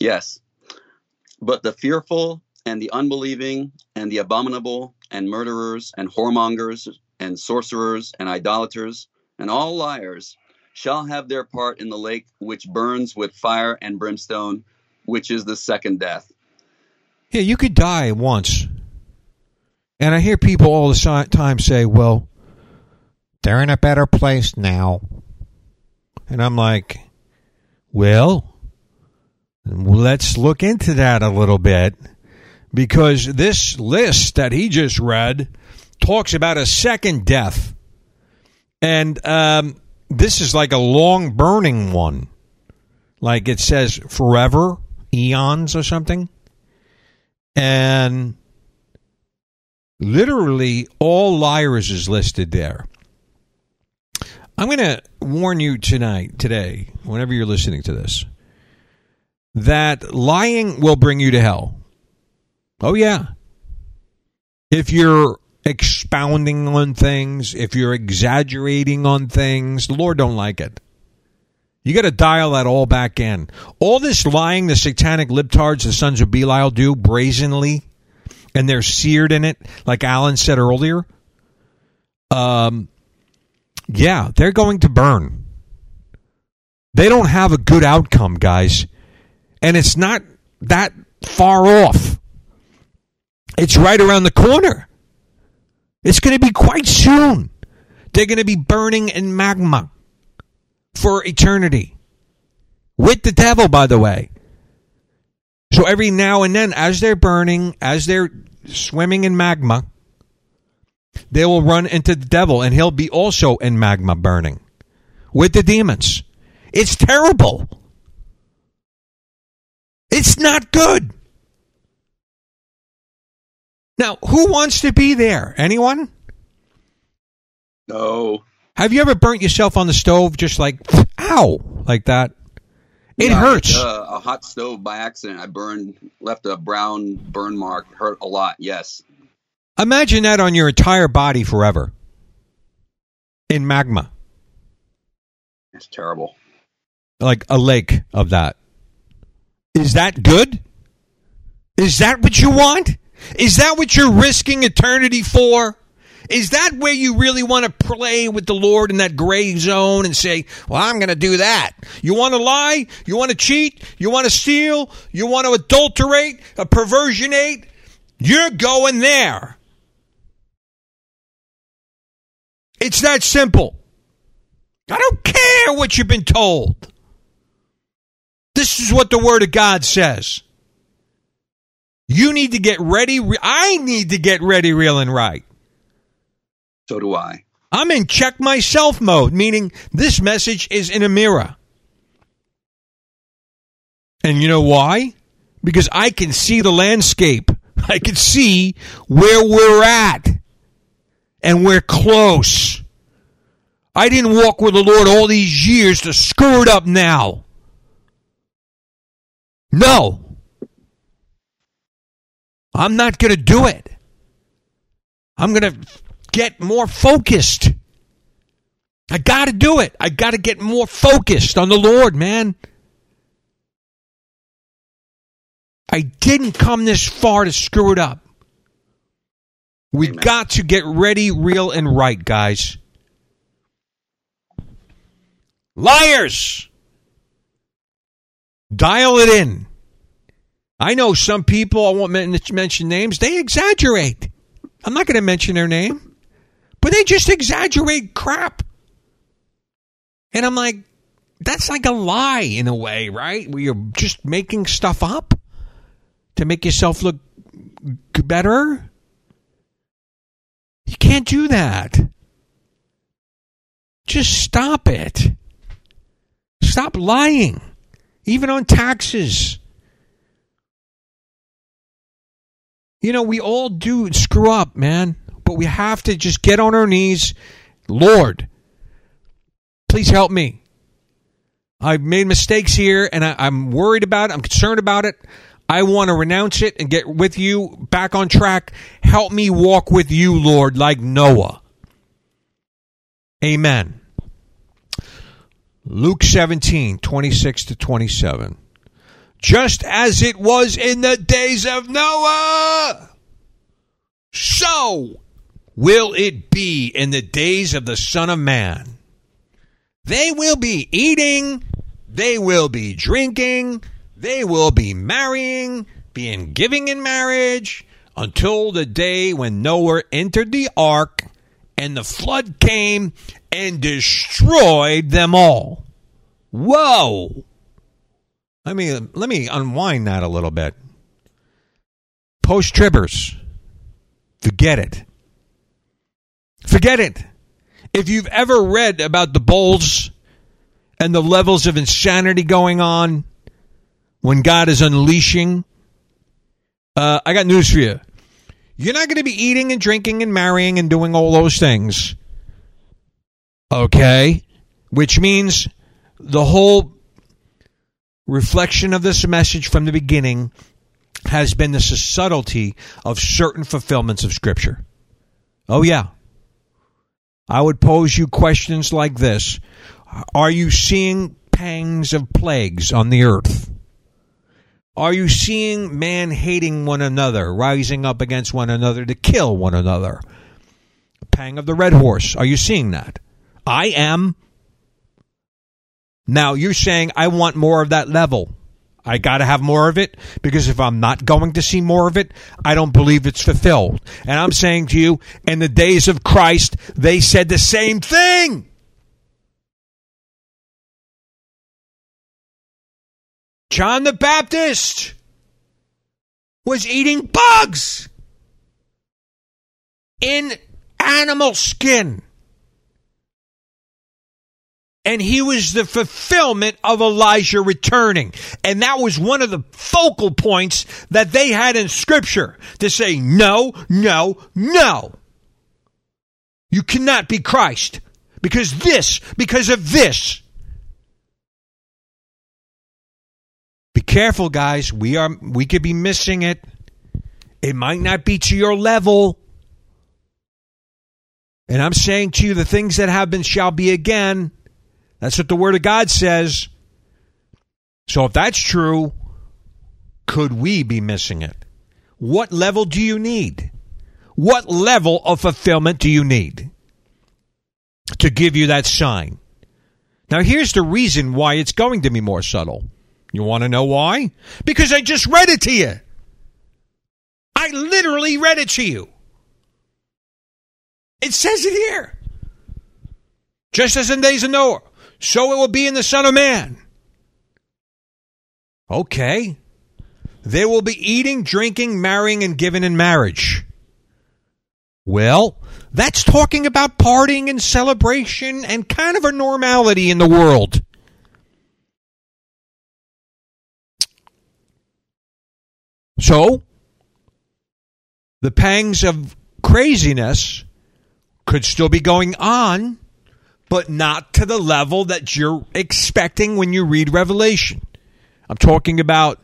Speaker 3: Yes. But the fearful and the unbelieving and the abominable and murderers and whoremongers and sorcerers and idolaters and all liars shall have their part in the lake which burns with fire and brimstone, which is the second death.
Speaker 2: Yeah, you could die once. And I hear people all the time say, well, they're in a better place now. And I'm like, well, let's look into that a little bit because this list that he just read talks about a second death. And um, this is like a long burning one. Like it says forever, eons or something. And literally all liars is listed there. I'm going to warn you tonight, today, whenever you're listening to this, that lying will bring you to hell. Oh, yeah. If you're expounding on things, if you're exaggerating on things, the Lord don't like it. You got to dial that all back in. All this lying the satanic libtards, the sons of Belial, do brazenly, and they're seared in it, like Alan said earlier. Um, yeah, they're going to burn. They don't have a good outcome, guys. And it's not that far off. It's right around the corner. It's going to be quite soon. They're going to be burning in magma for eternity. With the devil, by the way. So every now and then, as they're burning, as they're swimming in magma, they will run into the devil and he'll be also in magma burning with the demons. It's terrible. It's not good. Now, who wants to be there? Anyone?
Speaker 3: No.
Speaker 2: Have you ever burnt yourself on the stove just like, ow, like that? It
Speaker 3: Yeah,
Speaker 2: hurts.
Speaker 3: Uh, a hot stove by accident. I burned, left a brown burn mark. Hurt a lot. Yes.
Speaker 2: Imagine that on your entire body forever in magma,
Speaker 3: It's terrible.
Speaker 2: like a lake of that. Is that good? Is that what you want? Is that what you're risking eternity for? Is that where you really want to play with the Lord in that gray zone and say, Well, I'm going to do that? You want to lie? You want to cheat? You want to steal? You want to adulterate? A perversionate? You're going there. It's that simple. I don't care what you've been told. This is what the Word of God says. You need to get ready. I need to get ready, real and right.
Speaker 3: So do I.
Speaker 2: I'm in check myself mode, meaning this message is in a mirror. And you know why? Because I can see the landscape. I can see where we're at. And we're close. I didn't walk with the Lord all these years to screw it up now. No. I'm not going to do it. I'm going to get more focused. I got to do it. I got to get more focused on the Lord, man. I didn't come this far to screw it up. We
Speaker 3: Amen.
Speaker 2: got to get ready, real, and right, guys. Liars! Dial it in. I know some people, I won't mention names, they exaggerate. I'm not going to mention their name, but they just exaggerate crap. And I'm like, that's like a lie in a way, right? Where you're just making stuff up to make yourself look better. You can't do that. Just stop it. Stop lying, even on taxes. You know, we all do screw up, man, but we have to just get on our knees. Lord, please help me. I've made mistakes here and I, am worried about it. I'm concerned about it. I want to renounce it and get with you back on track. Help me walk with you, Lord, like Noah. Amen. Luke 17, 26 to 27. Just as it was in the days of Noah, so will it be in the days of the Son of Man. They will be eating, they will be drinking, they will be marrying, being giving in marriage, until the day when Noah entered the ark and the flood came and destroyed them all. Whoa! Let me let me unwind that a little bit. Post tribbers, forget it. Forget it. If you've ever read about the bulls and the levels of insanity going on when God is unleashing, uh, I got news for you. You're not going to be eating and drinking and marrying and doing all those things. Okay? Which means the whole reflection of this message from the beginning has been the subtlety of certain fulfillments of Scripture. Oh, yeah. I would pose you questions like this Are you seeing pangs of plagues on the earth? Are you seeing man hating one another, rising up against one another to kill one another? Pang of the red horse. Are you seeing that? I am. Now you're saying I want more of that level. I got to have more of it because if I'm not going to see more of it, I don't believe it's fulfilled. And I'm saying to you, in the days of Christ, they said the same thing. John the Baptist was eating bugs in animal skin and he was the fulfillment of Elijah returning. And that was one of the focal points that they had in Scripture to say, no, no, no. You cannot be Christ because this, because of this. Be careful, guys. We are we could be missing it. It might not be to your level. And I'm saying to you, the things that have been shall be again. That's what the Word of God says. So if that's true, could we be missing it? What level do you need? What level of fulfillment do you need to give you that sign? Now, here's the reason why it's going to be more subtle. You want to know why? Because I just read it to you. I literally read it to you. It says it here. Just as in days of Noah, so it will be in the Son of Man. Okay. They will be eating, drinking, marrying, and giving in marriage. Well, that's talking about partying and celebration and kind of a normality in the world. So, the pangs of craziness could still be going on but not to the level that you're expecting when you read Revelation. I'm talking about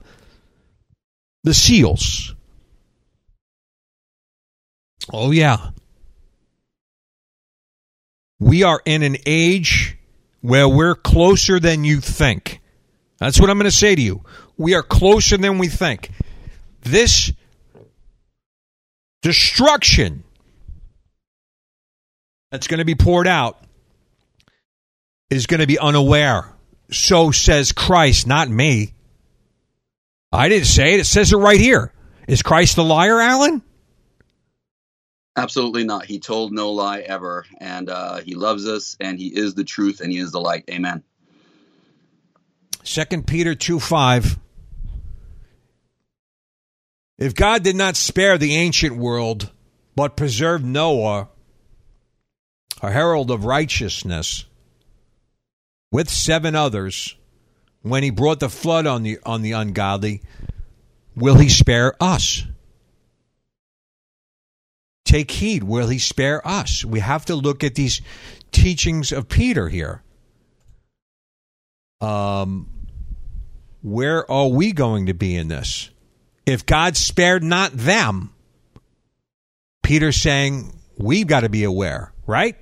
Speaker 2: the seals. Oh, yeah. We are in an age where we're closer than you think. That's what I'm going to say to you. We are closer than we think. This destruction that's going to be poured out is going to be unaware. So says Christ, not me. I didn't say it. It says it right here. Is Christ the liar, Alan?
Speaker 3: Absolutely not. He told no lie ever, and uh, he loves us, and he is the truth, and he is the light. Amen.
Speaker 2: Second Peter two five. If God did not spare the ancient world, but preserved Noah, a herald of righteousness, with seven others, when he brought the flood on the on the ungodly, will he spare us? Take heed, will he spare us? We have to look at these teachings of Peter here. Um, where are we going to be in this? If God spared not them, Peter's saying we've got to be aware, right?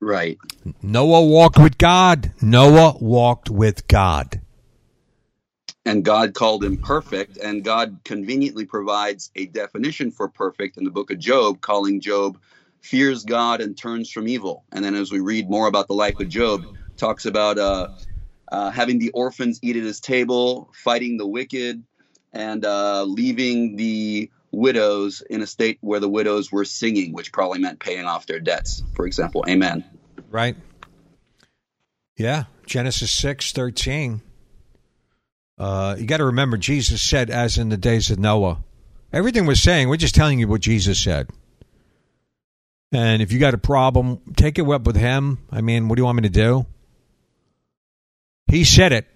Speaker 3: Right.
Speaker 2: Noah walked with God. Noah walked with God.
Speaker 3: And God called him perfect, and God conveniently provides a definition for perfect in the book of Job, calling Job fears God and turns from evil. And then as we read more about the life of Job, talks about uh, uh, having the orphans eat at his table, fighting the wicked, and uh, leaving the widows in a state where the widows were singing, which probably meant paying off their debts, for example. Amen.
Speaker 2: Right. Yeah. Genesis six thirteen. Uh, you got to remember, Jesus said, as in the days of Noah. Everything we're saying, we're just telling you what Jesus said. And if you got a problem, take it up with him. I mean, what do you want me to do? He said it.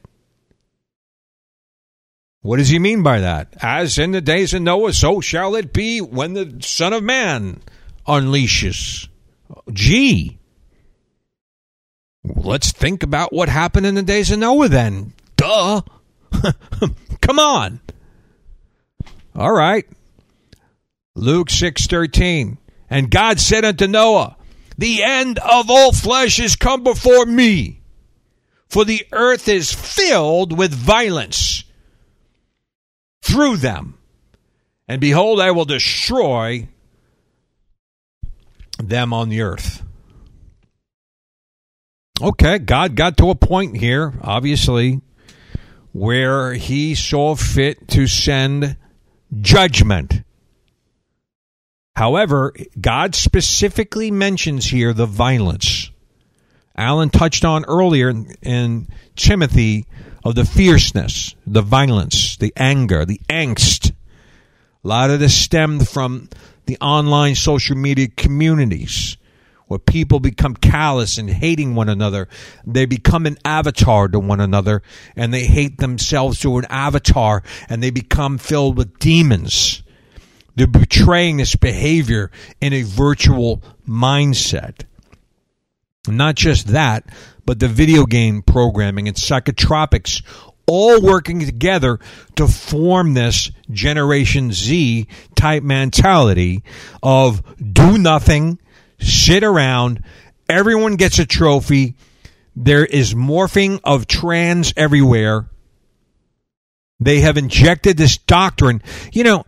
Speaker 2: What does he mean by that? As in the days of Noah, so shall it be when the Son of Man unleashes. Gee. Let's think about what happened in the days of Noah then. Duh. Come on. All right. Luke 6:13. And God said unto Noah, The end of all flesh is come before me, for the earth is filled with violence through them. And behold, I will destroy them on the earth. Okay, God got to a point here, obviously, where he saw fit to send judgment. However, God specifically mentions here the violence. Alan touched on earlier in, Timothy of the fierceness, the violence, the anger, the angst. A lot of this stemmed from the online social media communities where people become callous and hating one another. They become an avatar to one another and they hate themselves to an avatar and they become filled with demons. They're betraying this behavior in a virtual mindset. Not just that, but the video game programming and psychotropics all working together to form this Generation Z type mentality of do nothing, sit around, everyone gets a trophy. There is morphing of trans everywhere. They have injected this doctrine. You know,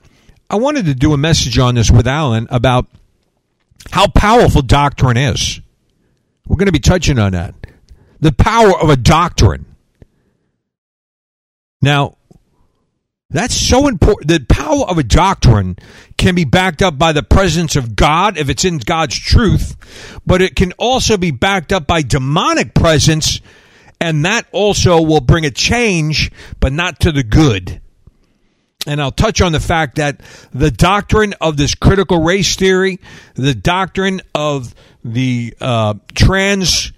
Speaker 2: I wanted to do a message on this with Alan about how powerful doctrine is. We're going to be touching on that. The power of a doctrine. Now, that's so important. The power of a doctrine can be backed up by the presence of God if it's in God's truth, but it can also be backed up by demonic presence, and that also will bring a change, but not to the good. And I'll touch on the fact that the doctrine of this critical race theory, the doctrine of the uh, trans,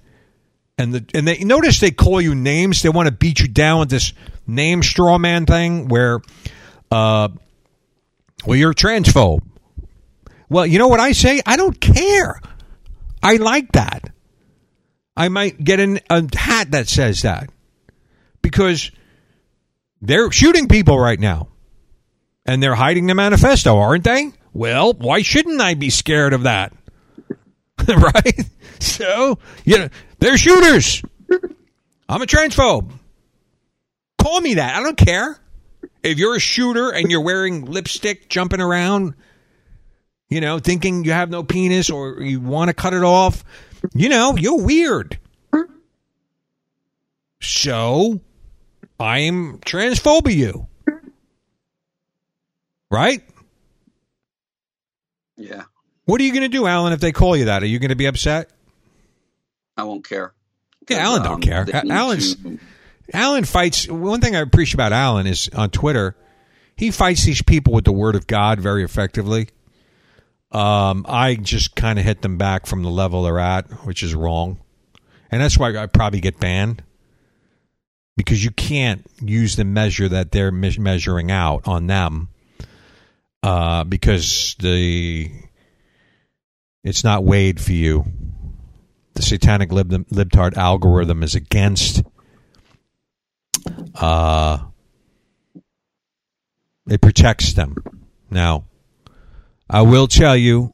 Speaker 2: and the and they notice they call you names. They want to beat you down with this name straw man thing where uh well you're a transphobe. Well you know what i say? I don't care. I like that. I might get an, a hat that says that because they're shooting people right now and they're hiding the manifesto aren't they? Well why shouldn't i be scared of that right so you know they're shooters i'm a transphobe Call me that. I don't care. If you're a shooter and you're wearing lipstick, jumping around, you know, thinking you have no penis or you want to cut it off, you know, you're weird. So, I'm transphobia you. Right?
Speaker 3: Yeah,
Speaker 2: What are you going to do, Alan, if they call you that? Are you going to be upset?
Speaker 3: I won't care.
Speaker 2: Yeah, Alan don't
Speaker 3: Um,
Speaker 2: care.
Speaker 3: they
Speaker 2: Alan's
Speaker 3: to-
Speaker 2: Alan fights. One thing I appreciate about Alan is on Twitter, he fights these people with the word of God very effectively. Um, I just kind of hit them back from the level they're at, which is wrong, and that's why I probably get banned because you can't use the measure that they're me- measuring out on them, uh, because the it's not weighed for you. The satanic lib- libtard algorithm is against uh, it protects them. Now, I will tell you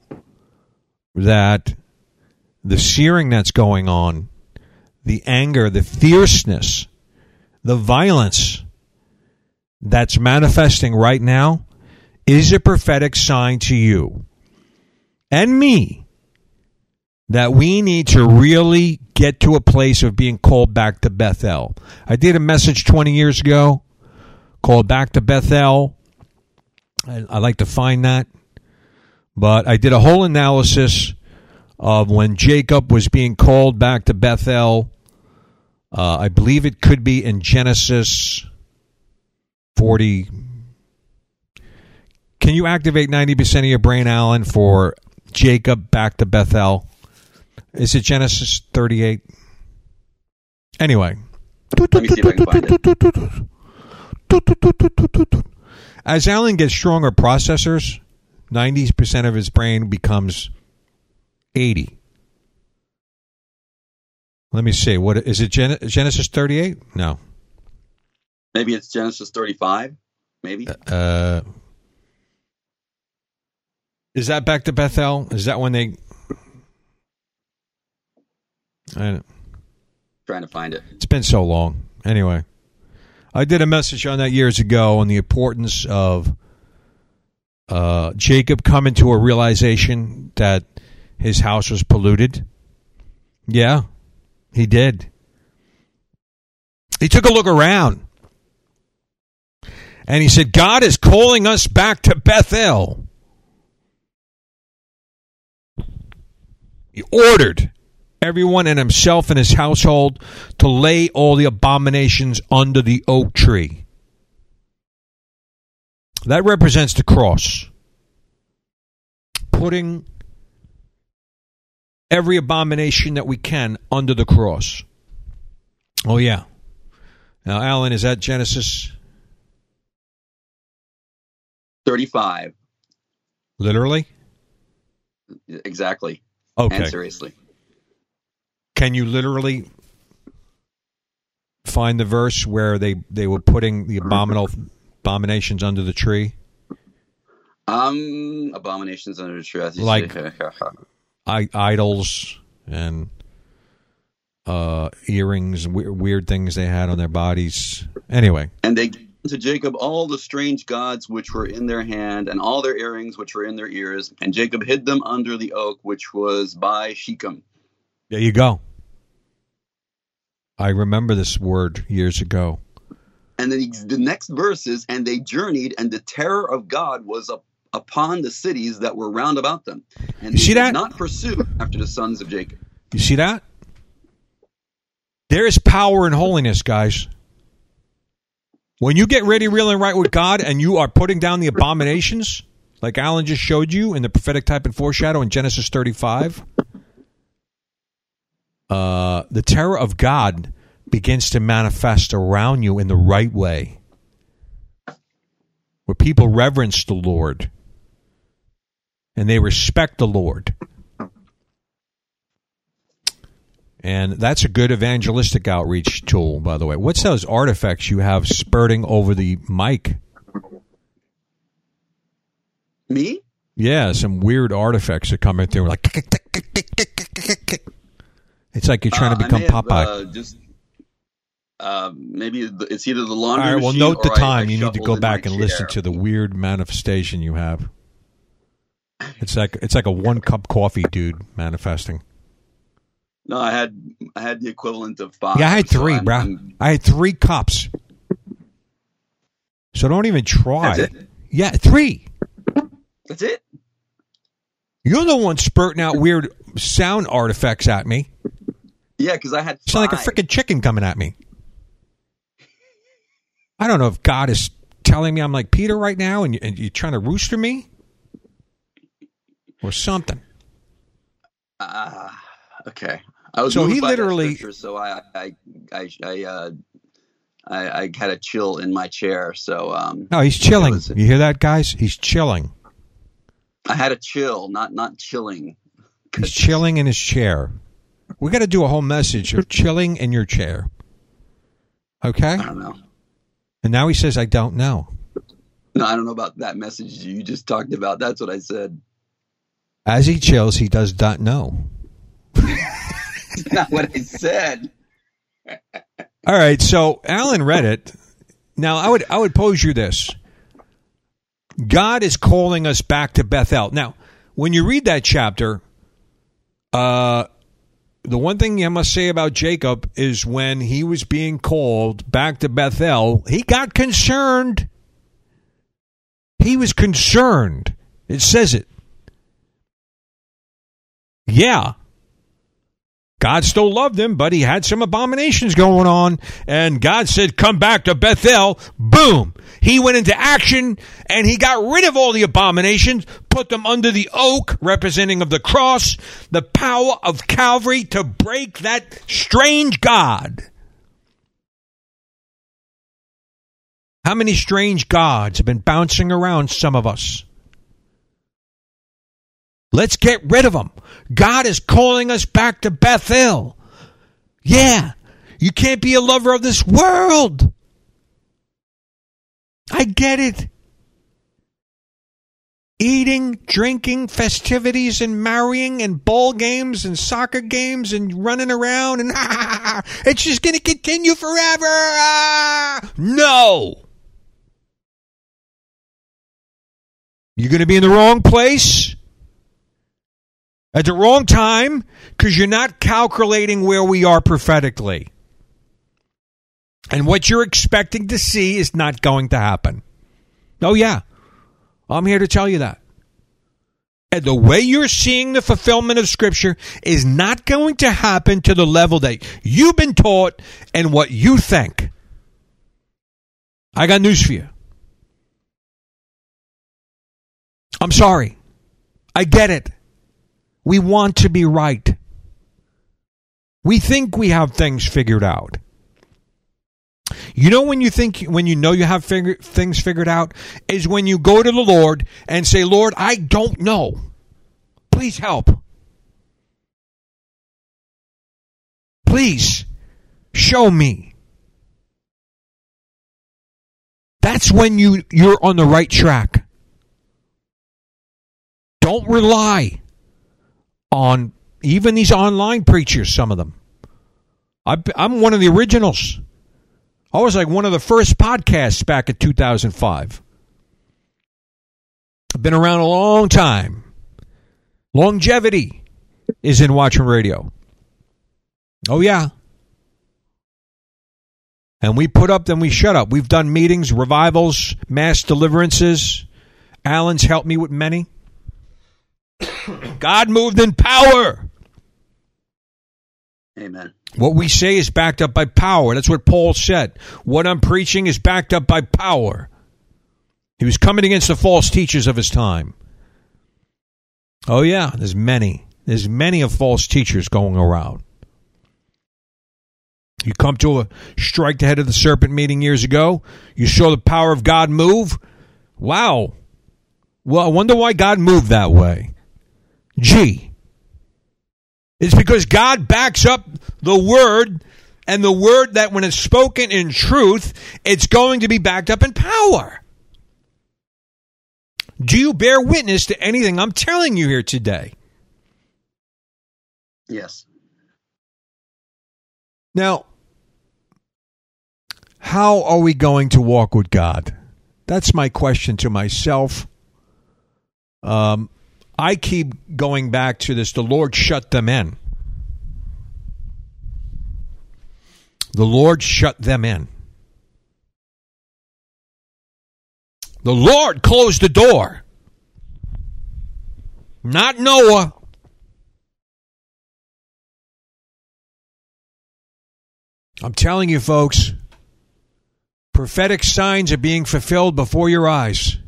Speaker 2: that the searing that's going on, the anger, the fierceness, the violence that's manifesting right now is a prophetic sign to you and me that we need to really get to a place of being called back to Bethel. I did a message 20 years ago called Back to Bethel. I, I like to find that. But I did a whole analysis of when Jacob was being called back to Bethel. Uh, I believe it could be in Genesis 40. Can you activate 90% of your brain, Alan, for Jacob back to Bethel? Is it Genesis 38? Anyway.
Speaker 3: Let me see if I can find it.
Speaker 2: As Alan gets stronger processors, 90% of his brain becomes 80. Let me see. What is it Gen- Genesis 38? No.
Speaker 3: Maybe it's Genesis 35. Maybe.
Speaker 2: Uh Is that back to Bethel? Is that when they I don't,
Speaker 3: trying to find it.
Speaker 2: It's been so long. Anyway, I did a message on that years ago on the importance of uh, Jacob coming to a realization that his house was polluted. Yeah, he did. He took a look around and he said, God is calling us back to Bethel. Ordered everyone and himself and his household to lay all the abominations under the oak tree. That represents the cross. Putting every abomination that we can under the cross. Oh, yeah. Now, Alan, is that Genesis
Speaker 3: 35.
Speaker 2: literally?
Speaker 3: Exactly.
Speaker 2: Okay.
Speaker 3: And seriously.
Speaker 2: Can you literally find the verse where they, they were putting the abominable abominations under the tree?
Speaker 3: Um, abominations under the tree. I
Speaker 2: Like- I, idols and uh, earrings, we- weird things they had on their bodies. Anyway,
Speaker 3: and they to Jacob all the strange gods which were in their hand, and all their earrings which were in their ears. And Jacob hid them under the oak which was by Shechem.
Speaker 2: there you go. I remember this word years ago.
Speaker 3: And then he, the next verse is, and they journeyed, and the terror of God was up, upon the cities that were round about them. And
Speaker 2: You
Speaker 3: they
Speaker 2: see
Speaker 3: did
Speaker 2: that?
Speaker 3: not pursue after the sons of Jacob.
Speaker 2: You see that? There is power in holiness, guys. When you get ready, real and right with God, and you are putting down the abominations, like Alan just showed you in the prophetic type and foreshadow in Genesis 35, uh, the terror of God begins to manifest around you in the right way, where people reverence the Lord and they respect the Lord. And that's a good evangelistic outreach tool, by the way. What's those artifacts you have spurting over the mic?
Speaker 3: Me?
Speaker 2: Yeah, some weird artifacts are coming through, like it's like you're trying to
Speaker 3: Uh,
Speaker 2: become Popeye.
Speaker 3: uh, just uh, maybe it's either the laundry
Speaker 2: right, well, note the time. You need to go back and listen to the weird manifestation you have. It's like it's like a one cup coffee dude manifesting.
Speaker 3: No, I had I had the equivalent of five.
Speaker 2: Yeah, I had
Speaker 3: so
Speaker 2: 3
Speaker 3: I'm-
Speaker 2: bro.
Speaker 3: I'm-
Speaker 2: I had three cups. So don't even try.
Speaker 3: That's it?
Speaker 2: Yeah, three.
Speaker 3: That's it.
Speaker 2: You're the one spurting out weird sound artifacts at me.
Speaker 3: Yeah, because I had
Speaker 2: You sound like a freaking chicken coming at me. I don't know if God is telling me I'm like Peter right now and, and you're trying to rooster me or something.
Speaker 3: Ah, okay. I was
Speaker 2: So he literally-
Speaker 3: so I I I I, uh, I I had a chill in my chair. So um,
Speaker 2: No, he's chilling.
Speaker 3: Was-
Speaker 2: You hear that, guys? He's chilling.
Speaker 3: I had a chill, not not chilling.
Speaker 2: He's chilling in his chair. We got to do a whole message of chilling in your chair. Okay?
Speaker 3: I don't know.
Speaker 2: And now he says, I don't know.
Speaker 3: No, I don't know about that message you just talked about. That's what I said.
Speaker 2: As he chills, he does not know.
Speaker 3: Not what I said.
Speaker 2: All right, so Alan read it. Now I would I would pose you this. God is calling us back to Bethel. Now, when you read that chapter, uh the one thing I must say about Jacob is when he was being called back to Bethel, he got concerned. He was concerned. It says it. Yeah, God still loved him, but he had some abominations going on. And God said, Come back to Bethel. Boom. He went into action and he got rid of all the abominations, put them under the oak, representing of the cross, the power of Calvary to break that strange God. How many strange gods have been bouncing around some of us? Let's get rid of them. God is calling us back to Bethel. Yeah, you can't be a lover of this world. I get it. Eating, drinking, festivities, and marrying, and ball games, and soccer games, and running around, and it's just going to continue forever. No. You're going to be in the wrong place at the wrong time because you're not calculating where we are prophetically. And what you're expecting to see is not going to happen. Oh, yeah. I'm here to tell you that. And the way you're seeing the fulfillment of Scripture is not going to happen to the level that you've been taught and what you think. I got news for you. I'm sorry. I get it. We want to be right. We think we have things figured out. You know when you think when you know you have figure, things figured out is when you go to the Lord and say, "Lord, I don't know. Please help. Please show me." That's when you you're on the right track. Don't rely on even these online preachers, some of them. I, I'm one of the originals. I was like one of the first podcasts back in 2005. I've been around a long time. Longevity is in Watchmen Radio. Oh, yeah. And we put up, then we shut up. We've done meetings, revivals, mass deliverances. Alan's helped me with many. God moved in power.
Speaker 3: Amen.
Speaker 2: What we say is backed up by power. That's what Paul said. What I'm preaching is backed up by power. He was coming against the false teachers of his time. Oh yeah, there's many. There's many of false teachers going around. You come to a strike the head of the serpent meeting years ago. You saw the power of God move. Wow. Well, I wonder why God moved that way. Gee. It's because God backs up the word, and the word that when it's spoken in truth, it's going to be backed up in power. Do you bear witness to anything I'm telling you here today?
Speaker 3: Yes.
Speaker 2: Now, how are we going to walk with God? That's my question to myself. Um, I keep going back to this the Lord shut them in. The Lord shut them in. The Lord closed the door. Not Noah. I'm telling you, folks, prophetic signs are being fulfilled before your eyes.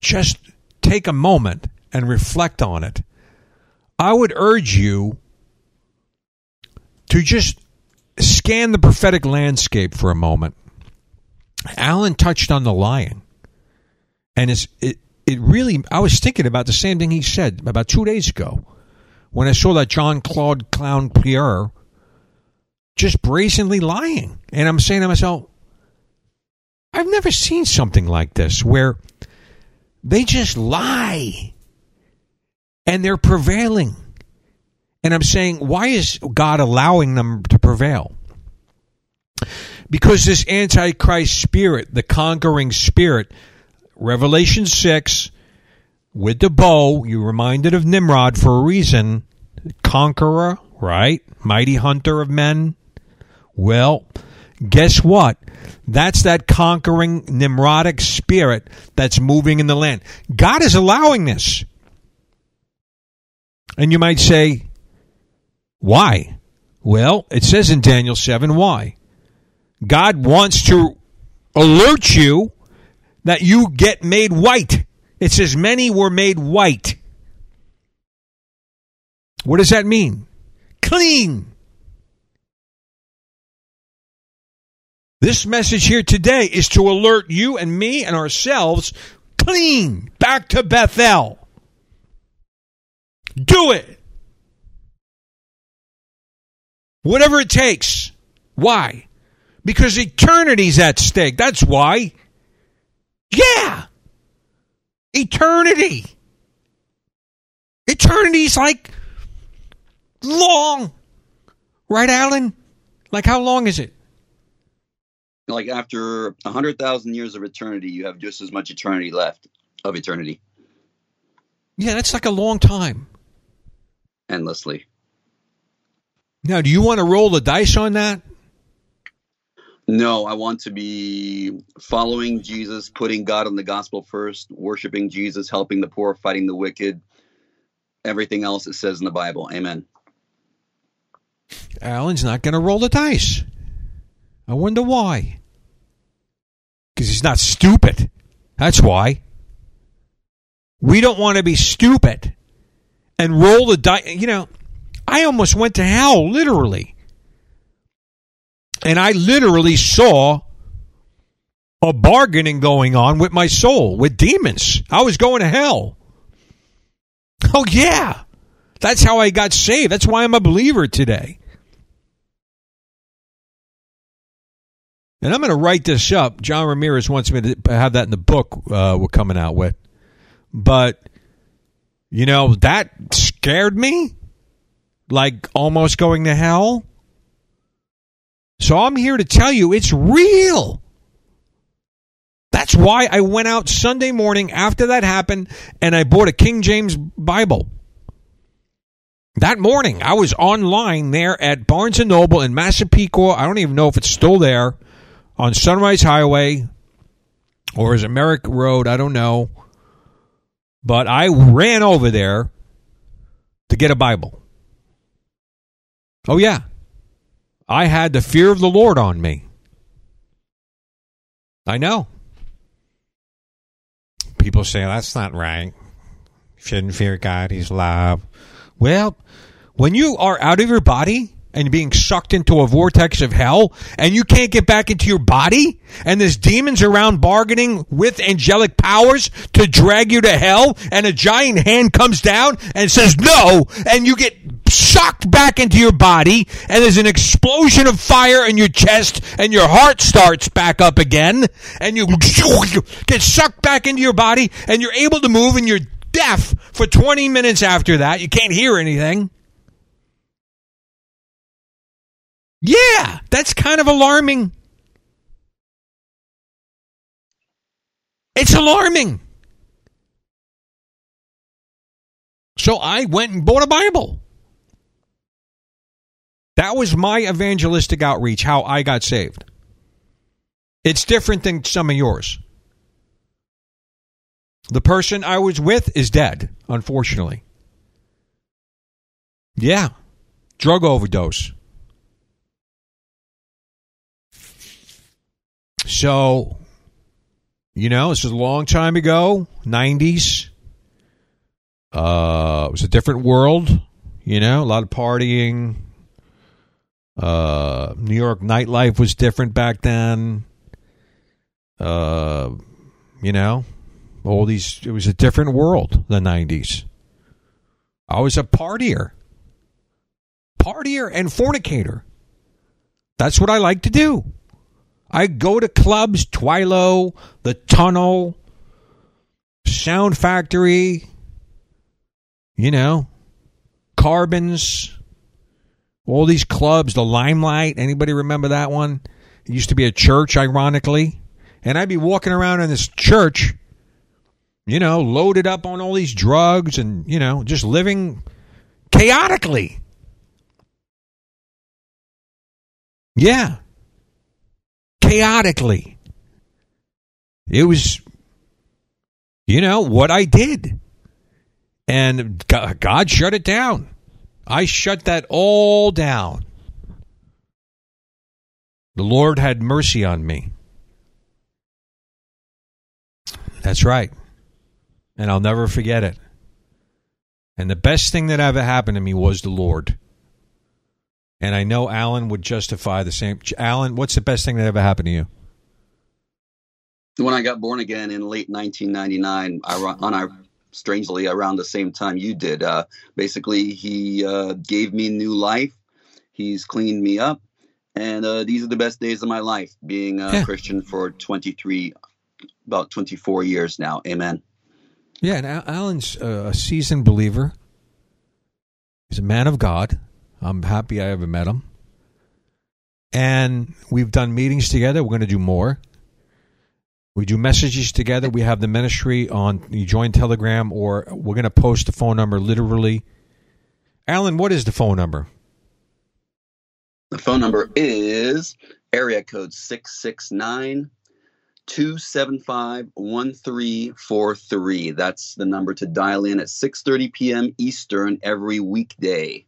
Speaker 2: Just take a moment and reflect on it. I would urge you to just scan the prophetic landscape for a moment. Alan touched on the lying. And it's, it, it really, I was thinking about the same thing he said about two days ago when I saw that John Claude Clown Pierre just brazenly lying. And I'm saying to myself, I've never seen something like this where they just lie and they're prevailing. And I'm saying, why is God allowing them to prevail? Because this Antichrist spirit, the conquering spirit, Revelation 6, with the bow, you reminded of Nimrod for a reason. Conqueror, right? Mighty hunter of men. Well, guess what? That's that conquering Nimrodic spirit that's moving in the land. God is allowing this. And you might say, why? Well, it says in Daniel 7 why. God wants to alert you that you get made white. It says many were made white. What does that mean? Clean. This message here today is to alert you and me and ourselves clean back to Bethel. Do it. Whatever it takes. Why? Because eternity's at stake. That's why. Yeah. Eternity. Eternity's like long. Right, Alan? Like how long is it?
Speaker 3: Like after a 100,000 years of eternity, you have just as much eternity left of eternity
Speaker 2: Yeah, that's like a long time.
Speaker 3: endlessly.
Speaker 2: Now, do you want to roll the dice on that?
Speaker 3: No, I want to be following Jesus, putting God and the gospel first, worshiping Jesus, helping the poor, fighting the wicked, everything else it says in the Bible. Amen.
Speaker 2: Alan's not going to roll the dice. I wonder why. Because he's not stupid. That's why. We don't want to be stupid and roll the dice. You know, I almost went to hell, literally. And I literally saw a bargaining going on with my soul, with demons. I was going to hell. Oh, yeah. That's how I got saved. That's why I'm a believer today. And I'm going to write this up. John Ramirez wants me to have that in the book uh, we're coming out with. But, you know, that scared me. Like almost going to hell. So I'm here to tell you it's real. That's why I went out Sunday morning after that happened and I bought a King James Bible. That morning, I was online there at Barnes and Noble in Massapequa. I don't even know if it's still there on Sunrise Highway or is it Merrick Road? I don't know. But I ran over there to get a Bible. Oh, yeah. I had the fear of the Lord on me. I know. People say that's not right. Shouldn't fear God, He's love. Well, when you are out of your body and being sucked into a vortex of hell and you can't get back into your body and there's demons around bargaining with angelic powers to drag you to hell and a giant hand comes down and says no and you get sucked back into your body and there's an explosion of fire in your chest and your heart starts back up again and you get sucked back into your body and you're able to move and you're deaf for 20 minutes after that. You can't hear anything Yeah, that's kind of alarming. It's alarming. So I went and bought a Bible. That was my evangelistic outreach, how I got saved. It's different than some of yours. The person I was with is dead, unfortunately. Yeah. Drug overdose. So, you know, this is a long time ago, 90s. Uh, it was a different world, you know, a lot of partying. Uh, New York nightlife was different back then. Uh, you know, all these, it was a different world, the 90s. I was a partier, partier and fornicator. That's what I like to do. I go to clubs, Twilo, the Tunnel, Sound Factory, you know, Carbons, all these clubs, the Limelight. Anybody remember that one? It used to be a church, ironically. And I'd be walking around in this church, you know, loaded up on all these drugs and, you know, just living chaotically. Yeah. Chaotically. It was, you know, what I did. And God shut it down. I shut that all down. The Lord had mercy on me. That's right. And I'll never forget it. And the best thing that ever happened to me was the Lord. And I know Alan would justify the same. Alan, what's the best thing that ever happened to you?
Speaker 3: When I got born again in late 1999, on our strangely around the same time you did. Uh, basically, he uh, gave me new life. He's cleaned me up, and uh, these are the best days of my life. Being a yeah. Christian for 23, about 24 years now. Amen.
Speaker 2: Yeah, and Alan's a seasoned believer. He's a man of God. I'm happy I ever met him. And we've done meetings together. We're going to do more. We do messages together. We have the ministry on. You join Telegram, or we're going to post the phone number literally. Alan, what is the phone number?
Speaker 3: The phone number is area code 669 275 1343. That's the number to dial in at 6:30 p.m. Eastern every weekday.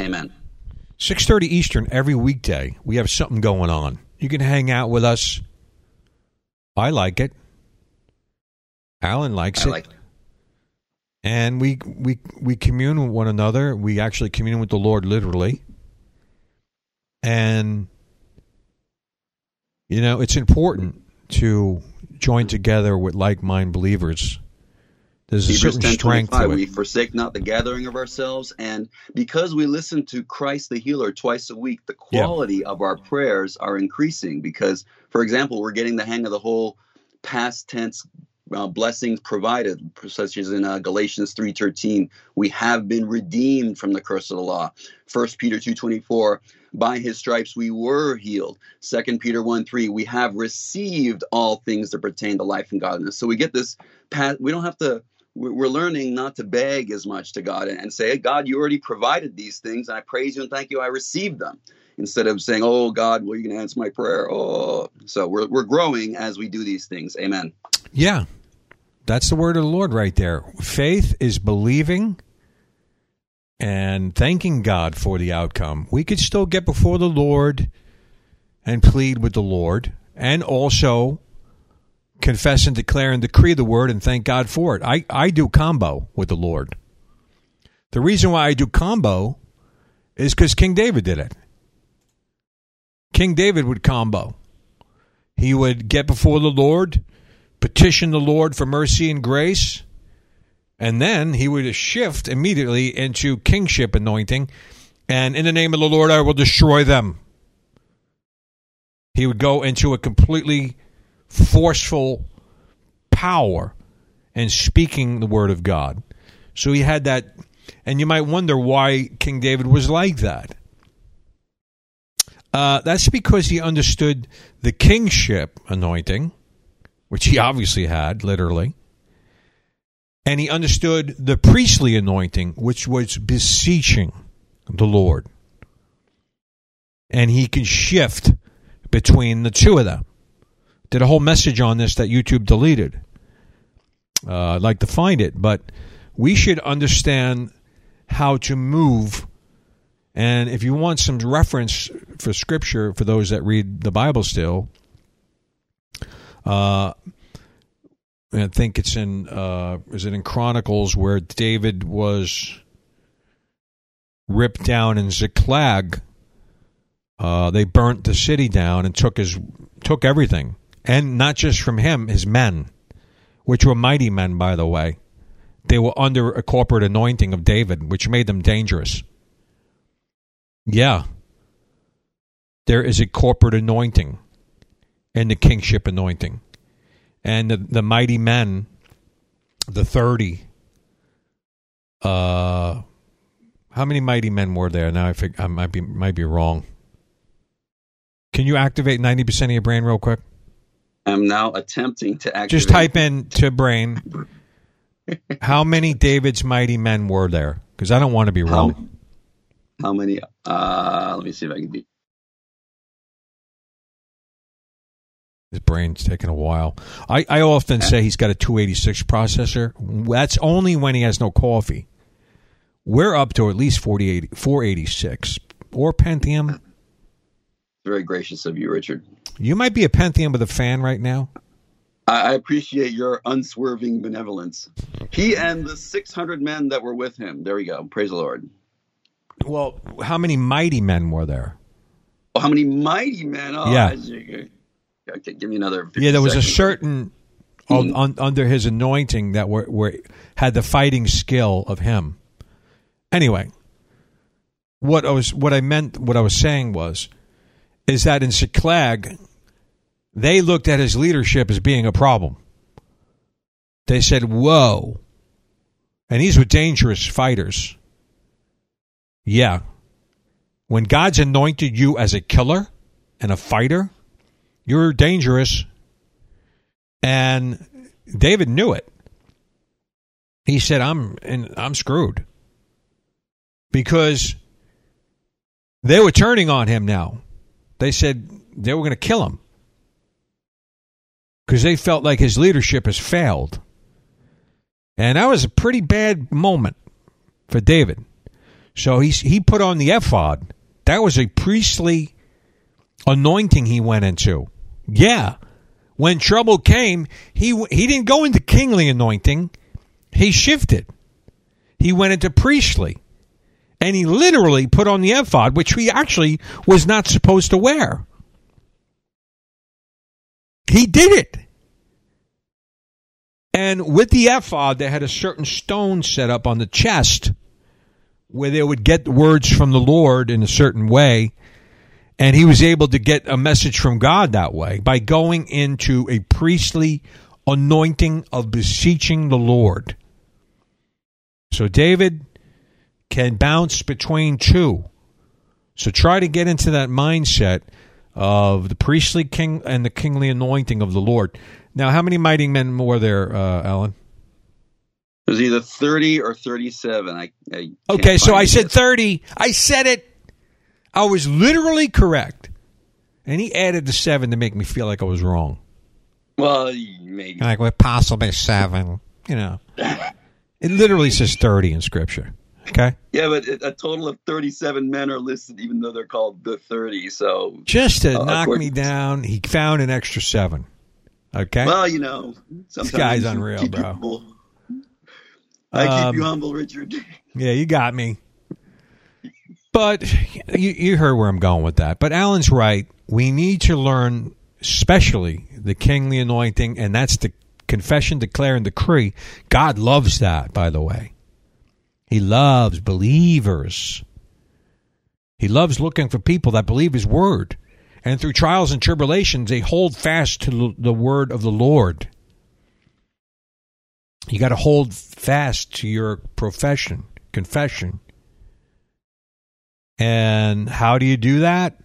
Speaker 3: Amen.
Speaker 2: 6:30 Eastern every weekday. We have something going on. You can hang out with us I like it. Alan likes
Speaker 3: I
Speaker 2: it.
Speaker 3: Like it.
Speaker 2: And we we we commune with one another. We actually commune with the Lord literally. And you know, it's important to join together with like-minded believers there's a Hebrews certain strength to it.
Speaker 3: We forsake not the gathering of ourselves, and because we listen to Christ the Healer twice a week, the quality yeah. of our prayers are increasing. Because, for example, we're getting the hang of the whole past tense uh, blessings provided, such as in uh, Galatians three thirteen, we have been redeemed from the curse of the law. First Peter two twenty four, by His stripes we were healed. Second Peter one three, we have received all things that pertain to life and godliness. So we get this. Past, we don't have to we're learning not to beg as much to God and say, God, you already provided these things, and I praise you and thank you. I received them. Instead of saying, Oh God, well, you to answer my prayer. Oh, so we're we're growing as we do these things. Amen.
Speaker 2: Yeah, that's the word of the Lord right there. Faith is believing and thanking God for the outcome. We could still get before the Lord and plead with the Lord, and also confess and declare and decree the word and thank God for it. I, I do combo with the Lord. The reason why I do combo is because King David did it. King David would combo. He would get before the Lord, petition the Lord for mercy and grace, and then he would shift immediately into kingship anointing. And in the name of the Lord, I will destroy them. He would go into a completely forceful power and speaking the word of God. So he had that, and you might wonder why King David was like that. Uh, that's because he understood the kingship anointing, which he obviously had, literally. And he understood the priestly anointing, which was beseeching the Lord. And he can shift between the two of them did a whole message on this that YouTube deleted. Uh, I'd like to find it, but we should understand how to move. And if you want some reference for scripture for those that read the Bible still, uh, I think it's in uh, is it in Chronicles where David was ripped down in Ziklag. Uh, they burnt the city down and took his took everything, and not just from him, his men, which were mighty men, by the way. They were under a corporate anointing of David, which made them dangerous. Yeah, there is a corporate anointing and the kingship anointing and the, the mighty men, the thirty. Uh, how many mighty men were there? Now I think I might be might be wrong. Can you activate ninety percent of your brain real quick?
Speaker 3: I'm now attempting to activate.
Speaker 2: Just type in to brain. how many David's mighty men were there? Because I don't want to be
Speaker 3: How,
Speaker 2: wrong.
Speaker 3: how many? Uh, let me see if I can be.
Speaker 2: His brain's taking a while. I, I often say he's got a 286 processor. That's only when he has no coffee. We're up to at least 48, 486 or Pentium.
Speaker 3: Very gracious of you, Richard.
Speaker 2: You might be a Pentium with a fan right now.
Speaker 3: I, appreciate your unswerving benevolence. He and the 600 men that were with him. There we go. Praise the Lord.
Speaker 2: Well, how many mighty men were there?
Speaker 3: Oh, how many mighty men? Oh,
Speaker 2: Yeah.
Speaker 3: Okay, give me another.
Speaker 2: Yeah, there was a
Speaker 3: seconds.
Speaker 2: certain un, hmm. un- under his anointing that were, were had the fighting skill of him. Anyway, what I was what I meant what I was saying was is that in Ziklag they looked at his leadership as being a problem. They said, "Whoa," and these were dangerous fighters. Yeah, when God's anointed you as a killer and a fighter, you're dangerous. And David knew it. He said, "I'm and I'm screwed." Because they were turning on him now. They said they were going to kill him. Because they felt like his leadership has failed. And that was a pretty bad moment for David. So he he put on the ephod. That was a priestly anointing he went into. Yeah. When trouble came, he he didn't go into kingly anointing. He shifted. He went into priestly. And he literally put on the ephod, which he actually was not supposed to wear. He did it. And with the ephod, they had a certain stone set up on the chest where they would get words from the Lord in a certain way. And he was able to get a message from God that way by going into a priestly anointing of beseeching the Lord. So David can bounce between two. So try to get into that mindset of the priestly king and the kingly anointing of the Lord. Now, how many mighty men were there, uh, Alan?
Speaker 3: It was either 30 or 37. I, I
Speaker 2: Okay, so I said
Speaker 3: yet.
Speaker 2: 30. I said it. I was literally correct. And he added the seven to make me feel like I was wrong.
Speaker 3: Well, maybe.
Speaker 2: Like, possibly seven. You know, it literally says 30 in Scripture. Okay?
Speaker 3: Yeah, but a total of 37 men are listed, even though they're called the 30. So,
Speaker 2: Just to
Speaker 3: Uh,
Speaker 2: knock me down, he found an extra seven. Okay?
Speaker 3: well, you know, sometimes
Speaker 2: guy's unreal, bro.
Speaker 3: humble. I keep
Speaker 2: Um,
Speaker 3: you humble, Richard.
Speaker 2: Yeah, you got me. But you, you heard where I'm going with that. But Alan's right. We need to learn, especially the kingly anointing, and that's the confession, declare, and decree. God loves that, by the way. He loves believers. He loves looking for people that believe His word. And through trials and tribulations, they hold fast to the word of the Lord. You got to hold fast to your profession, confession. And how do you do that?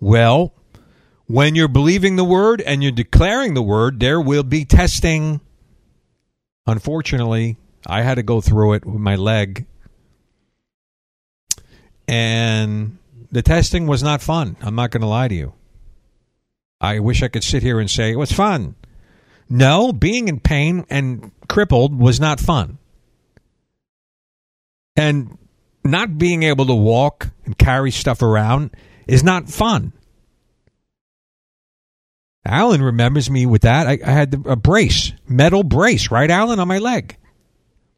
Speaker 2: Well, when you're believing the word and you're declaring the word, there will be testing. Unfortunately, I had to go through it with my leg. And the testing was not fun. I'm not going to lie to you. I wish I could sit here and say it was fun. No, being in pain and crippled was not fun. And not being able to walk and carry stuff around is not fun. Alan remembers me with that. I, I had a brace, metal brace, right, Alan, on my leg.